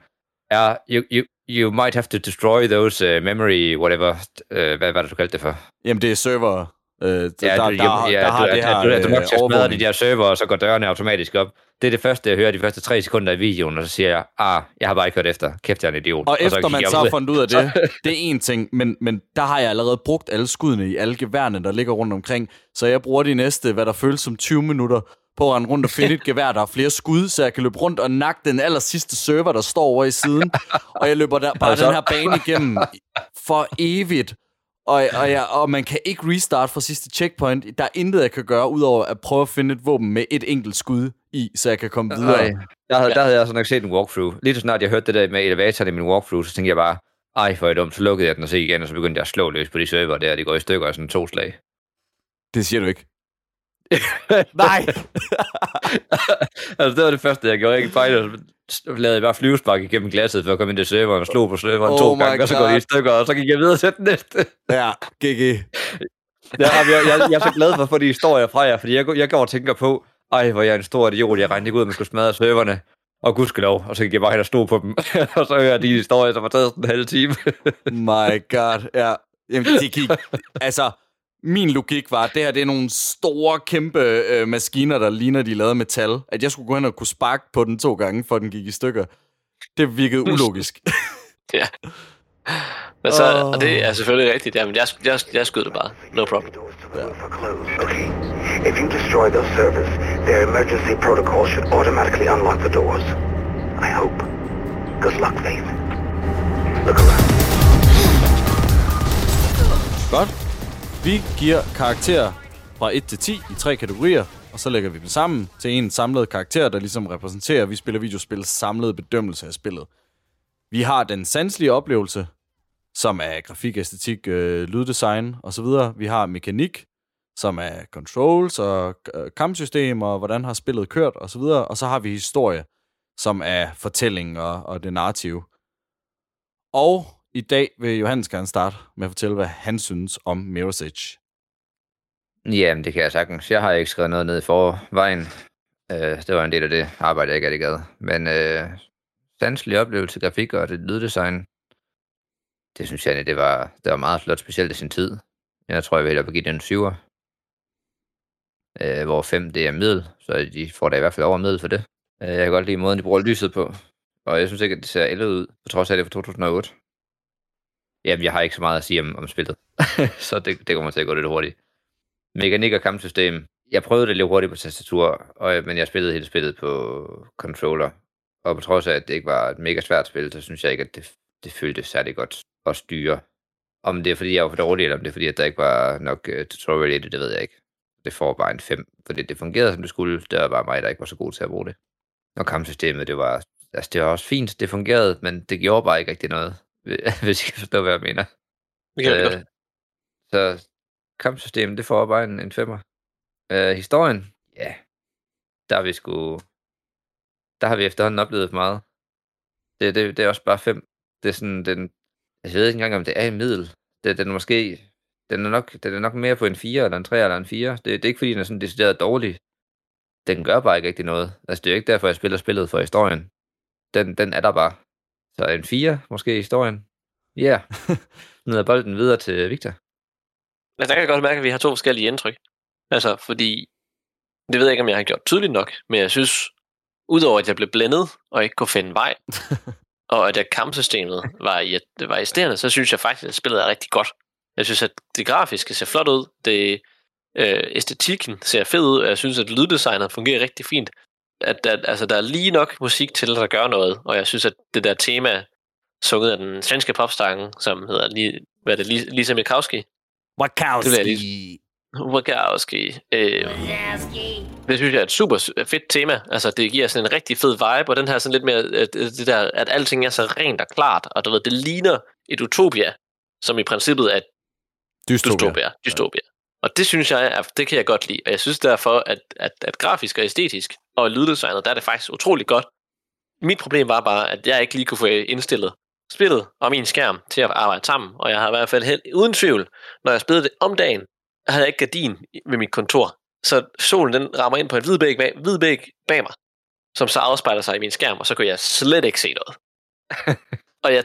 [SPEAKER 9] er, you, you, you might have to destroy those uh, memory, whatever, uh, hvad var det, du kaldte det for?
[SPEAKER 8] Jamen, det er server. Øh,
[SPEAKER 9] Ja,
[SPEAKER 8] der,
[SPEAKER 9] du,
[SPEAKER 8] der,
[SPEAKER 9] ja,
[SPEAKER 8] der har
[SPEAKER 9] du,
[SPEAKER 8] det her
[SPEAKER 9] du, at du nok
[SPEAKER 8] øh,
[SPEAKER 9] skal smadre de der server, og så går dørene automatisk op. Det er det første, jeg hører de første tre sekunder i videoen, og så siger jeg, ah, jeg har bare ikke hørt efter. Kæft, jeg er en idiot.
[SPEAKER 8] Og
[SPEAKER 9] så
[SPEAKER 8] efter
[SPEAKER 9] gik
[SPEAKER 8] man så har fundet ud af det, det er en ting, men, men der har jeg allerede brugt alle skuddene i alle geværene, der ligger rundt omkring. Så jeg bruger de næste, hvad der føles som 20 minutter, på at rende rundt og finde et gevær, der har flere skud, så jeg kan løbe rundt og nakke den aller sidste server, der står over i siden. Og jeg løber der, bare den her bane igennem for evigt. Og, og, jeg, og man kan ikke restart fra sidste checkpoint. Der er intet, jeg kan gøre, udover at prøve at finde et våben med et enkelt skud i, så jeg kan komme videre.
[SPEAKER 9] Nej, der, havde, der havde jeg så nok set en walkthrough. Lige så snart jeg hørte det der med elevatoren i min walkthrough, så tænkte jeg bare, ej, hvor er dumt. Så lukkede jeg den og se igen, og så begyndte jeg at slå løs på de server der, og de går i stykker af sådan to slag.
[SPEAKER 8] Det siger du ikke. Nej!
[SPEAKER 9] altså, det var det første, jeg gjorde. Jeg ind og lavede jeg bare flyvespark igennem glasset, for at komme ind til serveren og slå på serveren
[SPEAKER 8] Oh
[SPEAKER 9] to gange, og så går de
[SPEAKER 8] God.
[SPEAKER 9] i stykker, og så gik jeg videre til den næste.
[SPEAKER 8] Ja, GG.
[SPEAKER 9] Ja, jeg, jeg, jeg, er så glad for få de historier fra jer, fordi jeg, går- jeg går og tænker på, ej, hvor jeg er en stor idiot, jeg regnede ikke ud, at man skulle smadre serverne. Og gudskelov, og så gik jeg bare hen og stod på dem. og så hører jeg de historier, som har taget sådan en halv time.
[SPEAKER 8] My god, ja. Jamen, det gik... Altså, min logik var, at det her det er nogle store, kæmpe øh, maskiner, der ligner, de er lavet af metal. At jeg skulle gå hen og kunne sparke på den to gange, for den gik i stykker. Det virkede ulogisk.
[SPEAKER 7] Ja. Men så, og det er selvfølgelig rigtigt. Jamen, jeg, jeg, jeg skød det bare. No problem.
[SPEAKER 1] Okay. If you destroy those servers, their emergency protocol should automatically unlock the doors. I hope. Good luck, Faith. Look around.
[SPEAKER 8] Godt. Vi giver karakterer fra 1 til 10 i tre kategorier, og så lægger vi dem sammen til en samlet karakter, der ligesom repræsenterer, at vi spiller videospil samlede bedømmelse af spillet. Vi har den sanselige oplevelse, som er grafik, æstetik, øh, lyddesign osv. Vi har mekanik, som er controls og øh, kampsystem, og hvordan har spillet kørt osv. Og så har vi historie, som er fortælling og, og det narrative. Og i dag vil Johannes gerne starte med at fortælle, hvad han synes om Mirosic.
[SPEAKER 9] Jamen, det kan jeg sagtens. Jeg har ikke skrevet noget ned i forvejen. Øh, det var en del af det arbejde, jeg ikke rigtig gad. Men øh, sanselig oplevelse, grafik og det lyddesign, det synes jeg, det var, det var meget flot, specielt i sin tid. Jeg tror, jeg vil hellere give den en syver. Øh, hvor 5 det er middel, så de får da i hvert fald over middel for det. Øh, jeg kan godt lide måden, de bruger lyset på. Og jeg synes ikke, at det ser ældre ud, på trods af det er fra 2008. Jamen, jeg har ikke så meget at sige om, om spillet. så det, det kommer til at gå lidt hurtigt. Mekanik og kampsystem. Jeg prøvede det lidt hurtigt på tastatur, og, men jeg spillede hele spillet på controller. Og på trods af, at det ikke var et mega svært spil, så synes jeg ikke, at det, det føltes særlig godt at styre. Om det er, fordi jeg var for dårlig, eller om det er, fordi at der ikke var nok uh, tutorial i det, det ved jeg ikke. Det får bare en 5, fordi det fungerede, som det skulle. Det var bare mig, der ikke var så god til at bruge det. Og kampsystemet, det var, altså, det var også fint, det fungerede, men det gjorde bare ikke rigtig noget, hvis I kan forstå, hvad jeg mener.
[SPEAKER 7] Det kan
[SPEAKER 9] Øh. Så kampsystemet, det får bare en, en femmer. Øh, historien, ja, der har vi sgu... Der har vi efterhånden oplevet for meget. Det, det, det er også bare fem. Det er sådan, den... Jeg ved ikke engang, om det er i middel. Det, den er måske... Den er, nok, den er nok mere på en 4, eller en 3, eller en 4. Det, det er ikke, fordi den er sådan decideret dårlig. Den gør bare ikke rigtig noget. Altså, det er jo ikke derfor, jeg spiller spillet for historien. Den, den er der bare. Så en 4, måske i historien. Ja. Yeah. Smider bolden videre til Victor.
[SPEAKER 7] Men der kan jeg godt mærke, at vi har to forskellige indtryk. Altså, fordi... Det ved jeg ikke, om jeg har gjort tydeligt nok, men jeg synes, udover at jeg blev blændet og ikke kunne finde vej, og at kampsystemet var, i, var irriterende, så synes jeg faktisk, at spillet er rigtig godt. Jeg synes, at det grafiske ser flot ud, det øh, æstetikken ser fed ud, og jeg synes, at lyddesignet fungerer rigtig fint. At der, altså, der er lige nok musik til, at der gør noget, og jeg synes, at det der tema, sunget af den svenske popstange, som hedder lige, hvad er det, Lisa Mikowski,
[SPEAKER 8] Wachowski.
[SPEAKER 7] Det jeg Wachowski. Øh, det synes jeg er et super fedt tema. Altså, det giver sådan en rigtig fed vibe, og den her sådan lidt mere, at, det der, at alting er så rent og klart, og du ved, det ligner et utopia, som i princippet er et
[SPEAKER 8] Dystopia.
[SPEAKER 7] dystopia. dystopia. Og det synes jeg, er, det kan jeg godt lide. Og jeg synes derfor, at, at, at grafisk og æstetisk og lyddesignet, der er det faktisk utrolig godt. Mit problem var bare, at jeg ikke lige kunne få indstillet spillet og min skærm til at arbejde sammen. Og jeg har i hvert fald held, uden tvivl, når jeg spillede det om dagen, havde jeg ikke gardin ved mit kontor. Så solen den rammer ind på et hvid væg bag, hvid væg bag mig, som så afspejler sig i min skærm, og så kunne jeg slet ikke se noget. og jeg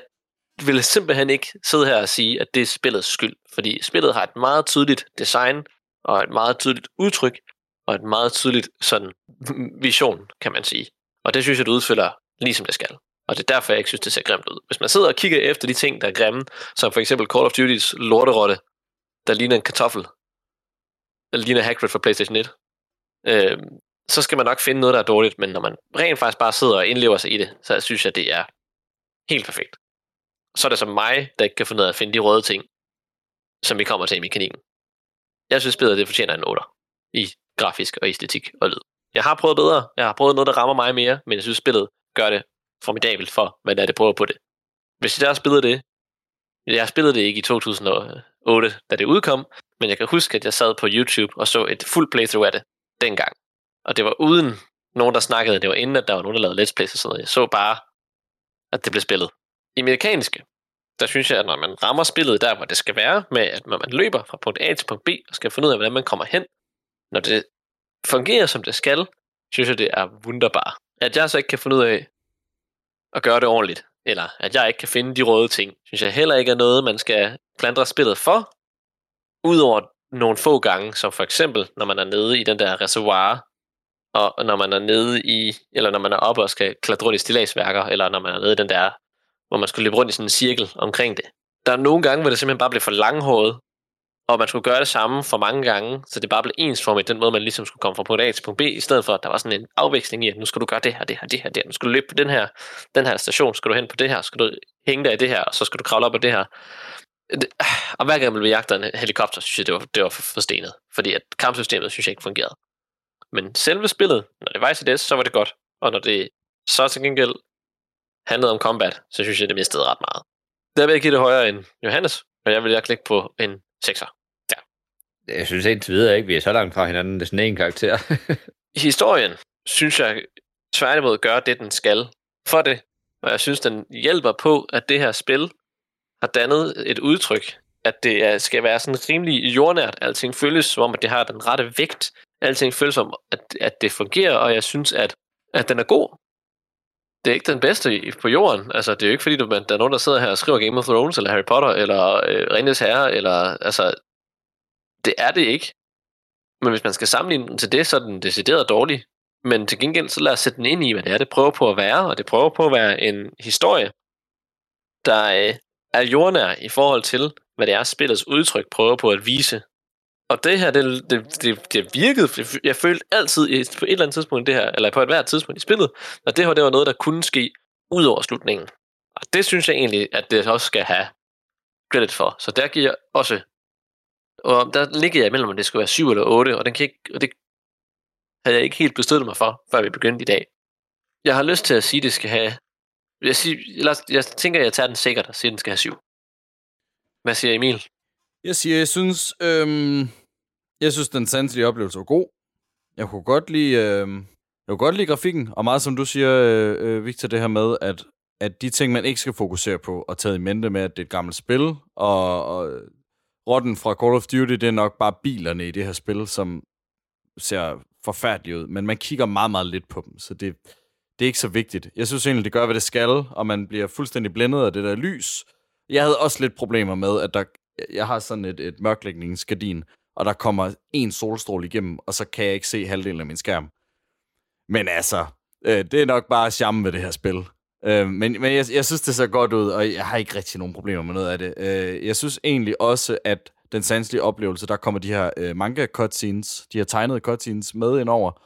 [SPEAKER 7] ville simpelthen ikke sidde her og sige, at det er spillets skyld, fordi spillet har et meget tydeligt design, og et meget tydeligt udtryk, og et meget tydeligt sådan vision, kan man sige. Og det synes jeg, det udfylder ligesom det skal. Og det er derfor, jeg ikke synes, det ser grimt ud. Hvis man sidder og kigger efter de ting, der er grimme, som for eksempel Call of Duty's lorterotte, der ligner en kartoffel, eller ligner Hagrid fra PlayStation 1, øh, så skal man nok finde noget, der er dårligt, men når man rent faktisk bare sidder og indlever sig i det, så synes jeg, det er helt perfekt. Så er det som mig, der ikke kan finde ud af at finde de røde ting, som vi kommer til i mekanikken. Jeg synes, bedre, det fortjener en 8 i grafisk og æstetik og lyd. Jeg har prøvet bedre. Jeg har prøvet noget, der rammer mig mere, men jeg synes, spillet gør det formidabelt for, hvad det er, det prøver på det. Hvis jeg har spillet det, jeg spillede det ikke i 2008, da det udkom, men jeg kan huske, at jeg sad på YouTube og så et fuld playthrough af det dengang. Og det var uden nogen, der snakkede. Det var inden, at der var nogen, der lavede let's plays og sådan noget. Jeg så bare, at det blev spillet. I mekaniske, der synes jeg, at når man rammer spillet der, hvor det skal være, med at når man løber fra punkt A til punkt B, og skal finde ud af, hvordan man kommer hen, når det fungerer, som det skal, synes jeg, det er wunderbar. At jeg så ikke kan finde ud af at gøre det ordentligt, eller at jeg ikke kan finde de røde ting, synes jeg heller ikke er noget, man skal klandre spillet for, udover nogle få gange, som for eksempel, når man er nede i den der reservoir, og når man er nede i, eller når man er oppe og skal klatre rundt i stilagsværker, eller når man er nede i den der, hvor man skulle løbe rundt i sådan en cirkel omkring det. Der er nogle gange, hvor det simpelthen bare blev for langhåret, og man skulle gøre det samme for mange gange, så det bare blev ensformigt, den måde, man ligesom skulle komme fra punkt A til punkt B, i stedet for, at der var sådan en afveksling i, at nu skal du gøre det her, det her, det her, det her. Nu skal du løbe på den her, den her station, skal du hen på det her, skal du hænge der i det her, og så skal du kravle op på det her. Det, og hver gang man blev jagtet en helikopter, synes jeg, det var, det var for, for stenet. Fordi at kampsystemet, synes jeg ikke fungerede. Men selve spillet, når det var i CDS, så var det godt. Og når det så til gengæld handlede om combat, så synes jeg, det mistede ret meget. Der vil jeg give det højere end Johannes, og jeg vil jeg klikke på en 6'er.
[SPEAKER 9] Jeg synes indtil videre ikke, vi er så langt fra hinanden. Det er sådan en karakter.
[SPEAKER 7] Historien, synes jeg, tværtimod gør det, den skal for det. Og jeg synes, den hjælper på, at det her spil har dannet et udtryk, at det skal være sådan rimelig jordnært. Alting føles som om, at det har den rette vægt. Alting føles som, at, at det fungerer, og jeg synes, at, at den er god. Det er ikke den bedste i- på jorden. Altså, det er jo ikke fordi, du- der er nogen, der sidder her og skriver Game of Thrones, eller Harry Potter, eller øh, Ringens Herre, eller altså, det er det ikke. Men hvis man skal sammenligne den til det, så er den decideret dårlig. Men til gengæld, så lad os sætte den ind i, hvad det er, det prøver på at være, og det prøver på at være en historie, der øh, er jordnær i forhold til, hvad det er, spillets udtryk prøver på at vise. Og det her, det, det, det, det virkede, jeg følte altid på et eller andet tidspunkt det her, eller på et hvert tidspunkt i spillet, at det her, det var noget, der kunne ske ud over slutningen. Og det synes jeg egentlig, at det også skal have credit for. Så der giver jeg også og der ligger jeg imellem, om det skulle være 7 eller 8, og, den kan ikke, og det havde jeg ikke helt bestødt mig for, før vi begyndte i dag. Jeg har lyst til at sige, at det skal have... Jeg, siger, jeg, jeg tænker, at jeg tager den sikkert og siger, at den skal have 7. Hvad siger Emil?
[SPEAKER 8] Jeg siger, jeg synes, øhm, jeg synes, den sanselige oplevelse var god. Jeg kunne godt lide, øhm, jeg kunne godt lide grafikken, og meget som du siger, øh, øh Victor, det her med, at, at de ting, man ikke skal fokusere på, og tage i mente med, at det er et gammelt spil, og, og rotten fra Call of Duty, det er nok bare bilerne i det her spil, som ser forfærdeligt ud, men man kigger meget, meget lidt på dem, så det, det er ikke så vigtigt. Jeg synes egentlig, det gør, hvad det skal, og man bliver fuldstændig blændet af det der lys. Jeg havde også lidt problemer med, at der, jeg har sådan et, et mørklægningsgardin, og der kommer en solstråle igennem, og så kan jeg ikke se halvdelen af min skærm. Men altså, øh, det er nok bare charme ved det her spil. Øh, men men jeg, jeg synes, det ser godt ud, og jeg har ikke rigtig nogen problemer med noget af det. Øh, jeg synes egentlig også, at den sanselige oplevelse, der kommer de her øh, manga cutscenes, de her tegnede cutscenes med ind over.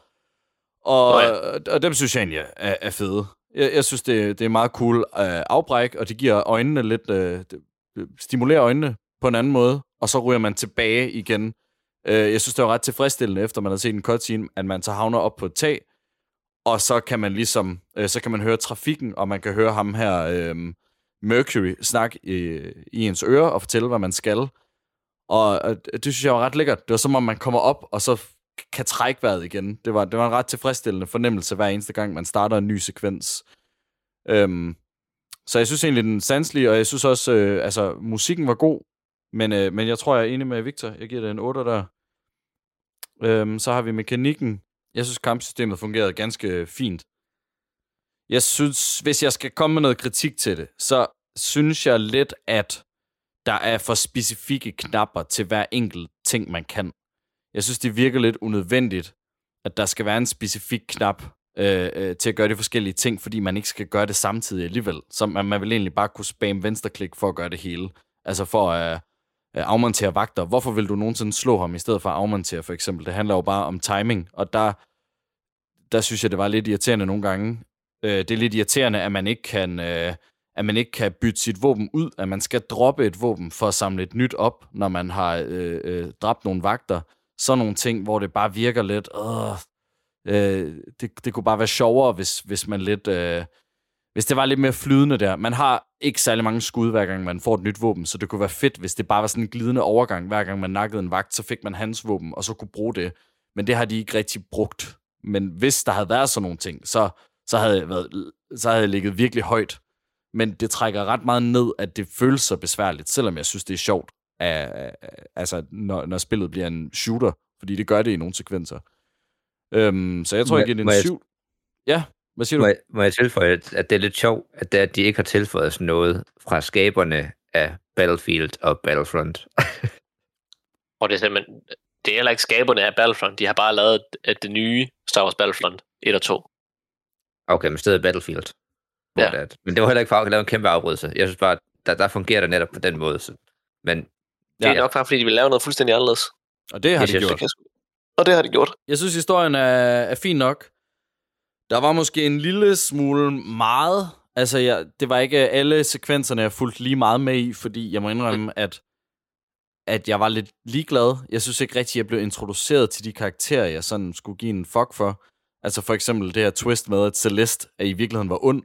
[SPEAKER 8] Og, oh,
[SPEAKER 7] ja.
[SPEAKER 8] og dem synes jeg egentlig er, er fede. Jeg, jeg synes, det, det er meget cool øh, afbræk, og det giver øjnene lidt... Øh, det stimulerer øjnene på en anden måde. og så ryger man tilbage igen. Øh, jeg synes, det var ret tilfredsstillende, efter man har set en cutscene, at man så havner op på et tag, og så kan man ligesom, øh, så kan man høre trafikken, og man kan høre ham her, øh, Mercury, snakke i, i ens øre og fortælle, hvad man skal. Og, øh, det synes jeg var ret lækkert. Det var som om, man kommer op, og så kan trække vejret igen. Det var, det var en ret tilfredsstillende fornemmelse hver eneste gang, man starter en ny sekvens. Øhm, så jeg synes egentlig, den er sanselig, og jeg synes også, øh, altså, musikken var god, men, øh, men jeg tror, jeg er enig med Victor. Jeg giver det en 8 der. Øhm, så har vi mekanikken. Jeg synes, kampsystemet fungerede ganske fint. Jeg synes, hvis jeg skal komme med noget kritik til det, så synes jeg lidt, at der er for specifikke knapper til hver enkelt ting, man kan. Jeg synes, det virker lidt unødvendigt, at der skal være en specifik knap øh, øh, til at gøre de forskellige ting, fordi man ikke skal gøre det samtidig alligevel. Så man, man vil egentlig bare kunne spamme venstreklik for at gøre det hele. Altså for at øh, Øh, afmontere vagter. Hvorfor vil du nogensinde slå ham i stedet for at afmontere, for eksempel? Det handler jo bare om timing, og der, der synes jeg, det var lidt irriterende nogle gange. Øh, det er lidt irriterende, at man ikke kan... Øh, at man ikke kan bytte sit våben ud, at man skal droppe et våben for at samle et nyt op, når man har øh, øh, dræbt nogle vagter. Sådan nogle ting, hvor det bare virker lidt, øh, øh, det, det kunne bare være sjovere, hvis, hvis man lidt, øh, hvis det var lidt mere flydende der. Man har ikke særlig mange skud, hver gang man får et nyt våben, så det kunne være fedt, hvis det bare var sådan en glidende overgang. Hver gang man nakkede en vagt, så fik man hans våben, og så kunne bruge det. Men det har de ikke rigtig brugt. Men hvis der havde været sådan nogle ting, så, så, havde, jeg været, så havde jeg ligget virkelig højt men det trækker ret meget ned, at det føles så besværligt, selvom jeg synes, det er sjovt, at, altså, når, når spillet bliver en shooter, fordi det gør det i nogle sekvenser. Øhm, så jeg tror, jeg giver det en syv. Ja, hvad siger du?
[SPEAKER 9] Må jeg, må jeg tilføje, at det er lidt sjovt, at, det, at de ikke har tilføjet sådan noget fra skaberne af Battlefield og Battlefront.
[SPEAKER 7] og det er simpelthen, det er heller ikke skaberne af Battlefront, de har bare lavet det nye Star Wars Battlefront 1 og 2.
[SPEAKER 9] Okay, men stedet Battlefield. Ja. Det, men det var heller ikke for at lave en kæmpe afbrydelse. Jeg synes bare, der, der fungerer det netop på den måde. Så. Men,
[SPEAKER 7] det er ja. nok bare, fordi de vil lave noget fuldstændig anderledes.
[SPEAKER 8] Og det har
[SPEAKER 7] jeg
[SPEAKER 8] de gjort.
[SPEAKER 7] Det og det har de gjort.
[SPEAKER 8] Jeg synes, historien er, er fin nok. Der var måske en lille smule meget. Altså, jeg, det var ikke alle sekvenserne, jeg fulgte lige meget med i, fordi jeg må indrømme, mm. at, at jeg var lidt ligeglad. Jeg synes ikke rigtigt, at jeg blev introduceret til de karakterer, jeg sådan skulle give en fuck for. Altså for eksempel det her twist med, at Celeste er i virkeligheden var ond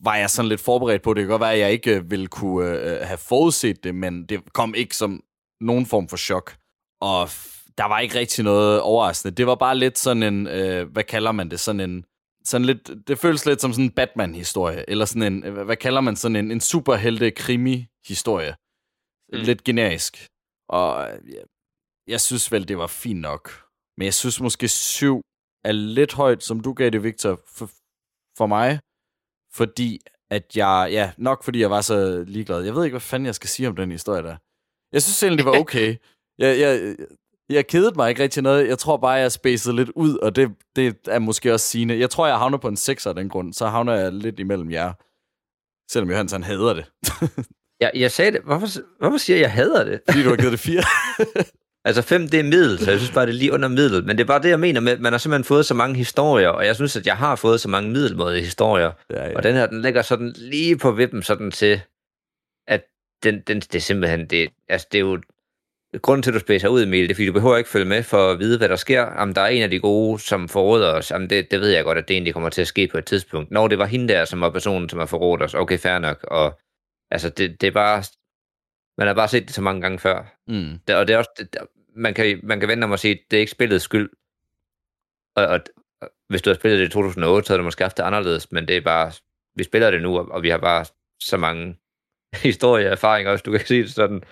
[SPEAKER 8] var jeg sådan lidt forberedt på. Det kan godt være, at jeg ikke øh, ville kunne øh, have forudset det, men det kom ikke som nogen form for chok. Og der var ikke rigtig noget overraskende. Det var bare lidt sådan en, øh, hvad kalder man det, sådan en, sådan lidt, det føles lidt som sådan en Batman-historie, eller sådan en, øh, hvad kalder man sådan en, en superhelte-krimi-historie. Mm. Lidt generisk. Og ja, jeg synes vel, det var fint nok. Men jeg synes måske syv er lidt højt, som du gav det, Victor, for, for mig fordi at jeg, ja, nok fordi jeg var så ligeglad. Jeg ved ikke, hvad fanden jeg skal sige om den historie der. Jeg synes egentlig, det var okay. Jeg, jeg, jeg kedede mig ikke rigtig noget. Jeg tror bare, jeg spacede lidt ud, og det, det er måske også sigende. Jeg tror, jeg havner på en 6 af den grund. Så havner jeg lidt imellem jer. Selvom Johannes, han hader det.
[SPEAKER 9] jeg, jeg sagde det. Hvorfor, hvorfor siger jeg, jeg hader det?
[SPEAKER 8] Fordi du har givet det 4.
[SPEAKER 9] Altså 5, det er middel, så jeg synes bare, det er lige under middel. Men det er bare det, jeg mener med, at man har simpelthen fået så mange historier, og jeg synes, at jeg har fået så mange middelmåde historier. Ja, ja. Og den her, den ligger sådan lige på vippen sådan til, at den, den, det er simpelthen, det, altså det er jo, grunden til, at du spæser ud, Emil, det er, fordi du behøver ikke følge med for at vide, hvad der sker. Om der er en af de gode, som forråder os, jamen det, det ved jeg godt, at det egentlig kommer til at ske på et tidspunkt. Når det var hende der, som var personen, som har forrådt os, okay, fair nok. Og altså, det, det er bare, man har bare set det så mange gange før. Mm. Det, og det er også, det, man kan, man kan vente om at sige, at det er ikke spillets skyld. Og, og, og hvis du har spillet det i 2008, så havde du måske haft det anderledes, men det er bare, vi spiller det nu, og, og vi har bare så mange historier og erfaringer også, du kan sige det sådan,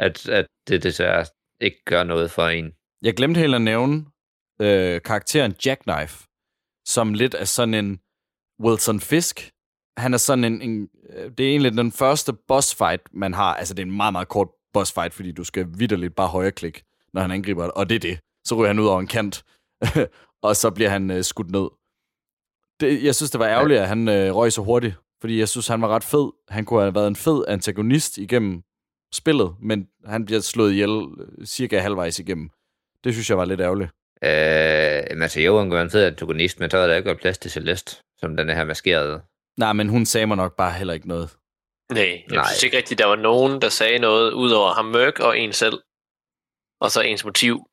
[SPEAKER 9] at, at det desværre ikke gør noget for en.
[SPEAKER 8] Jeg glemte helt at nævne øh, karakteren Jackknife, som lidt er sådan en Wilson Fisk. Han er sådan en, en øh, det er egentlig den første boss fight, man har. Altså, det er en meget, meget kort boss fight, fordi du skal vidderligt bare højre klik når han angriber, og det er det. Så ryger han ud over en kant, og så bliver han øh, skudt ned. Det, jeg synes, det var ærgerligt, at han øh, røg så hurtigt, fordi jeg synes, han var ret fed. Han kunne have været en fed antagonist igennem spillet, men han bliver slået ihjel øh, cirka halvvejs igennem. Det synes jeg var lidt ærgerligt.
[SPEAKER 9] Øh, altså jo, han kunne være en fed antagonist, men så er der ikke plads til Celeste, som den her maskerede.
[SPEAKER 8] Nej, men hun sagde mig nok bare heller ikke noget.
[SPEAKER 7] Nej, jeg Nej. synes ikke rigtigt, der var nogen, der sagde noget, udover ham Mørk og en selv. og så ens motiv.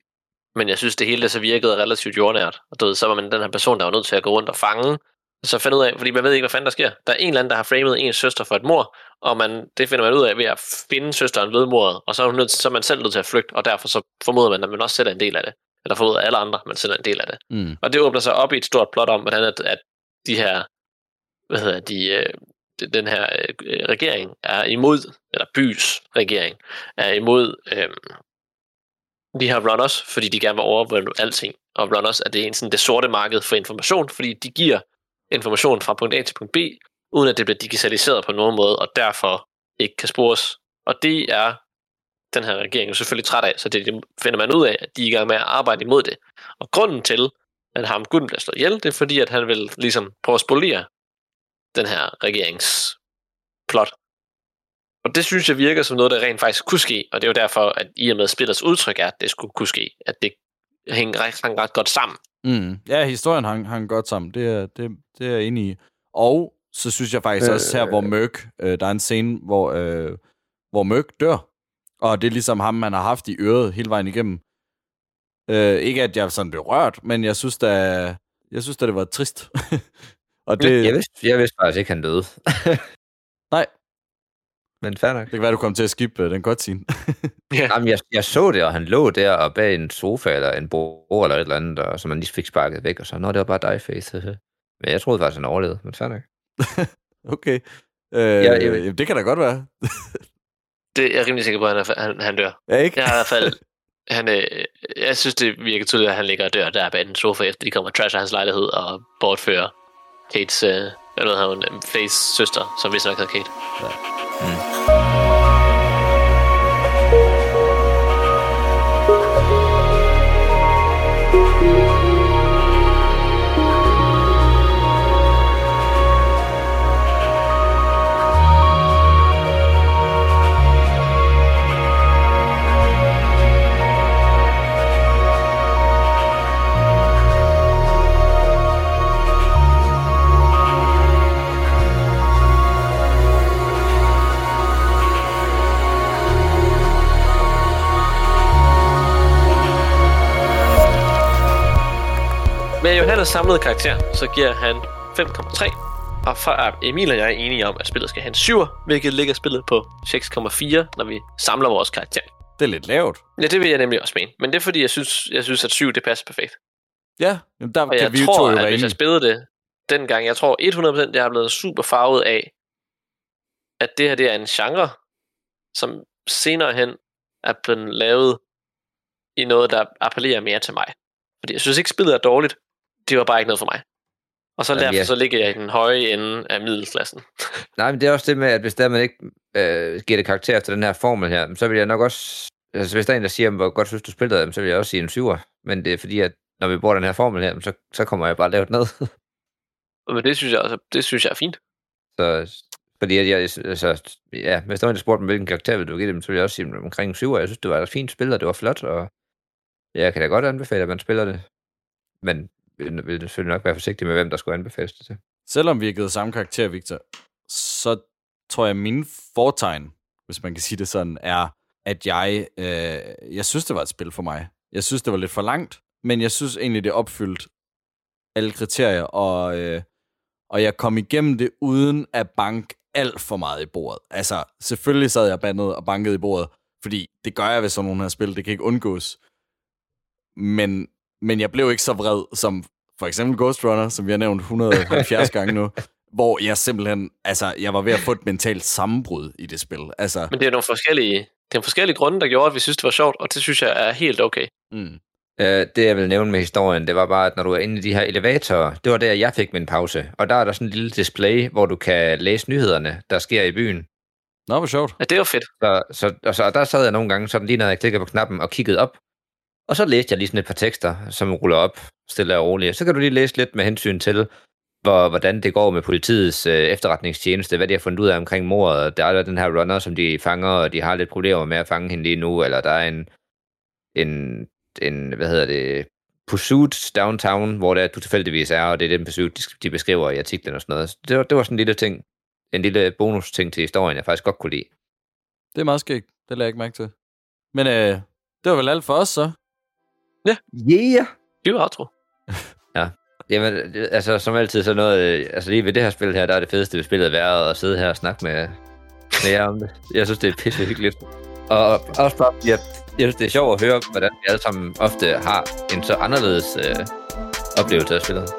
[SPEAKER 7] Men jeg synes, det hele så virkede relativt jordnært. Og du ved, så var man den her person, der var nødt til at gå rundt og fange, så finde ud af, fordi man ved ikke, hvad fanden der sker. Der er en eller anden, der har framet ens søster for et mor, og man, det finder man ud af ved at finde søsteren ved mordet, og så er, hun nødt, så er man selv nødt til at flygte, og derfor så formoder man, at man også selv er en del af det. Eller formoder alle andre, man selv er en del af det.
[SPEAKER 8] Mm.
[SPEAKER 7] Og det åbner sig op i et stort plot om, hvordan at, at de her, hvad hedder de, øh, de- den her øh, regering er imod, eller bys regering, er imod øh, de her runners, fordi de gerne vil overvåge alting. Og runners er det en sådan det sorte marked for information, fordi de giver information fra punkt A til punkt B, uden at det bliver digitaliseret på nogen måde, og derfor ikke kan spores. Og det er den her regering er selvfølgelig træt af, så det finder man ud af, at de er i gang med at arbejde imod det. Og grunden til, at ham Gunn bliver slået ihjel, det er fordi, at han vil ligesom prøve at spolere den her regerings plot. Og det synes jeg virker som noget, der rent faktisk kunne ske, og det er jo derfor, at i og med spillets udtryk er, at det skulle kunne ske, at det hænger ret, hang ret godt sammen.
[SPEAKER 8] Mm. Ja, historien hang, hang godt sammen. Det er, det, det er jeg enig i. Og så synes jeg faktisk øh, også her, hvor Mørk, øh, der er en scene, hvor, øh, hvor Mørk dør. Og det er ligesom ham, man har haft i øret hele vejen igennem. Øh, ikke at jeg sådan blev rørt, men jeg synes da, jeg synes da, det var trist. og det,
[SPEAKER 9] Jeg vidste, jeg vidste faktisk ikke, han døde.
[SPEAKER 8] Nej.
[SPEAKER 9] Men fair nok.
[SPEAKER 8] det kan være, du kommer til at skippe øh, den godt scene.
[SPEAKER 9] Jamen, jeg, jeg så det, og han lå der og bag en sofa eller en bord eller et eller andet, og, som man lige fik sparket væk, og så, nå, det var bare dig, face. Men jeg troede faktisk, han overlevede, men fair nok.
[SPEAKER 8] okay. Øh,
[SPEAKER 9] jeg-
[SPEAKER 8] ja, det kan da godt være.
[SPEAKER 7] Det er jeg rimelig sikker på, at han, er, han, han dør.
[SPEAKER 8] Ja, ikke?
[SPEAKER 7] Jeg har i hvert fald... Han, øh, jeg synes, det virker tydeligt, at han ligger og dør der bag den sofa, efter de kommer og trasher hans lejlighed og bortfører Kates, øh, hvad hedder hun, Fays søster, som vist nok hedder Kate. Med Johannes samlede karakter, så giver han 5,3. Og for Emil og jeg er enige om, at spillet skal have en 7, hvilket ligger spillet på 6,4, når vi samler vores karakter.
[SPEAKER 8] Det er lidt lavt.
[SPEAKER 7] Ja, det vil jeg nemlig også mene. Men det er fordi, jeg synes, jeg synes at 7 det passer perfekt.
[SPEAKER 8] Ja, jamen der
[SPEAKER 7] Og
[SPEAKER 8] kan
[SPEAKER 7] jeg
[SPEAKER 8] vi jo
[SPEAKER 7] tror,
[SPEAKER 8] jo
[SPEAKER 7] at hvis jeg spillede det dengang, jeg tror 100% jeg er blevet super farvet af, at det her det er en genre, som senere hen er blevet lavet i noget, der appellerer mere til mig. Fordi jeg synes ikke, spillet er dårligt. Det var bare ikke noget for mig. Og så
[SPEAKER 9] Jamen,
[SPEAKER 7] derfor
[SPEAKER 9] jeg-
[SPEAKER 7] så ligger jeg i den høje ende af middelklassen.
[SPEAKER 9] Nej, men det er også det med, at hvis der man ikke øh, giver det karakter efter den her formel her, så vil jeg nok også... Altså, hvis der er en, der siger, hvor godt synes du spillede det, så vil jeg også sige en syver. Men det er fordi, at når vi bruger den her formel her, så, så kommer jeg bare lavt ned.
[SPEAKER 7] Men det synes jeg også, det synes jeg er fint.
[SPEAKER 9] så, fordi at jeg, altså, ja, hvis der var en, der spurgte mig, hvilken karakter vil du give dem, så vil jeg også sige omkring 7. Jeg synes, det var et fint spil, og det var flot, og jeg kan da godt anbefale, at man spiller det. Men vil, vil selvfølgelig nok være forsigtig med, hvem der skulle anbefales det til.
[SPEAKER 8] Selvom vi har givet samme karakter, Victor, så tror jeg, at mine fortegn, hvis man kan sige det sådan, er, at jeg, øh, jeg synes, det var et spil for mig. Jeg synes, det var lidt for langt, men jeg synes egentlig, det opfyldt alle kriterier, og, øh, og jeg kom igennem det uden at banke alt for meget i bordet. Altså, selvfølgelig sad jeg bandet og bankede i bordet, fordi det gør jeg ved sådan nogle her spil, det kan ikke undgås. Men, men jeg blev ikke så vred som for eksempel Ghost Runner, som vi har nævnt 170 gange nu, hvor jeg simpelthen, altså, jeg var ved at få et mentalt sammenbrud i det spil. Altså,
[SPEAKER 7] Men det er nogle forskellige, det er nogle forskellige grunde, der gjorde, at vi synes, det var sjovt, og det synes jeg er helt okay.
[SPEAKER 8] mm,
[SPEAKER 9] Øh, det, jeg vil nævne med historien, det var bare, at når du er inde i de her elevatorer, det var der, jeg fik min pause. Og der er der sådan en lille display, hvor du kan læse nyhederne, der sker i byen.
[SPEAKER 8] nå, hvor sjovt.
[SPEAKER 7] Ja, det var fedt.
[SPEAKER 9] Så, så, og, så, og der sad jeg nogle gange, sådan lige når jeg klikkede på knappen og kiggede op. Og så læste jeg lige sådan et par tekster, som ruller op stille og roligt. Så kan du lige læse lidt med hensyn til, hvor, hvordan det går med politiets øh, efterretningstjeneste, hvad de har fundet ud af omkring mordet. Der er den her runner, som de fanger, og de har lidt problemer med at fange hende lige nu, eller der er en, en, en hvad hedder det, pursuit downtown, hvor det er, du tilfældigvis er, og det er den pursuit, de, de beskriver i artiklen og sådan noget. Så det var, det var sådan en lille ting, en lille bonus ting til historien, jeg faktisk godt kunne lide.
[SPEAKER 8] Det er meget skægt. Det lader jeg ikke mærke til. Men øh, Det var vel alt for os, så.
[SPEAKER 9] Yeah!
[SPEAKER 7] Det var outro.
[SPEAKER 9] Jamen, det- altså som altid så noget, øh, altså lige ved det her spil her, der er det fedeste ved spillet været at sidde her og snakke med, med jer om det. Jeg synes, det er pisse hyggeligt. Og også bare, jeg, jeg synes, det er sjovt at høre, hvordan vi alle sammen ofte har en så anderledes øh, oplevelse af spillet.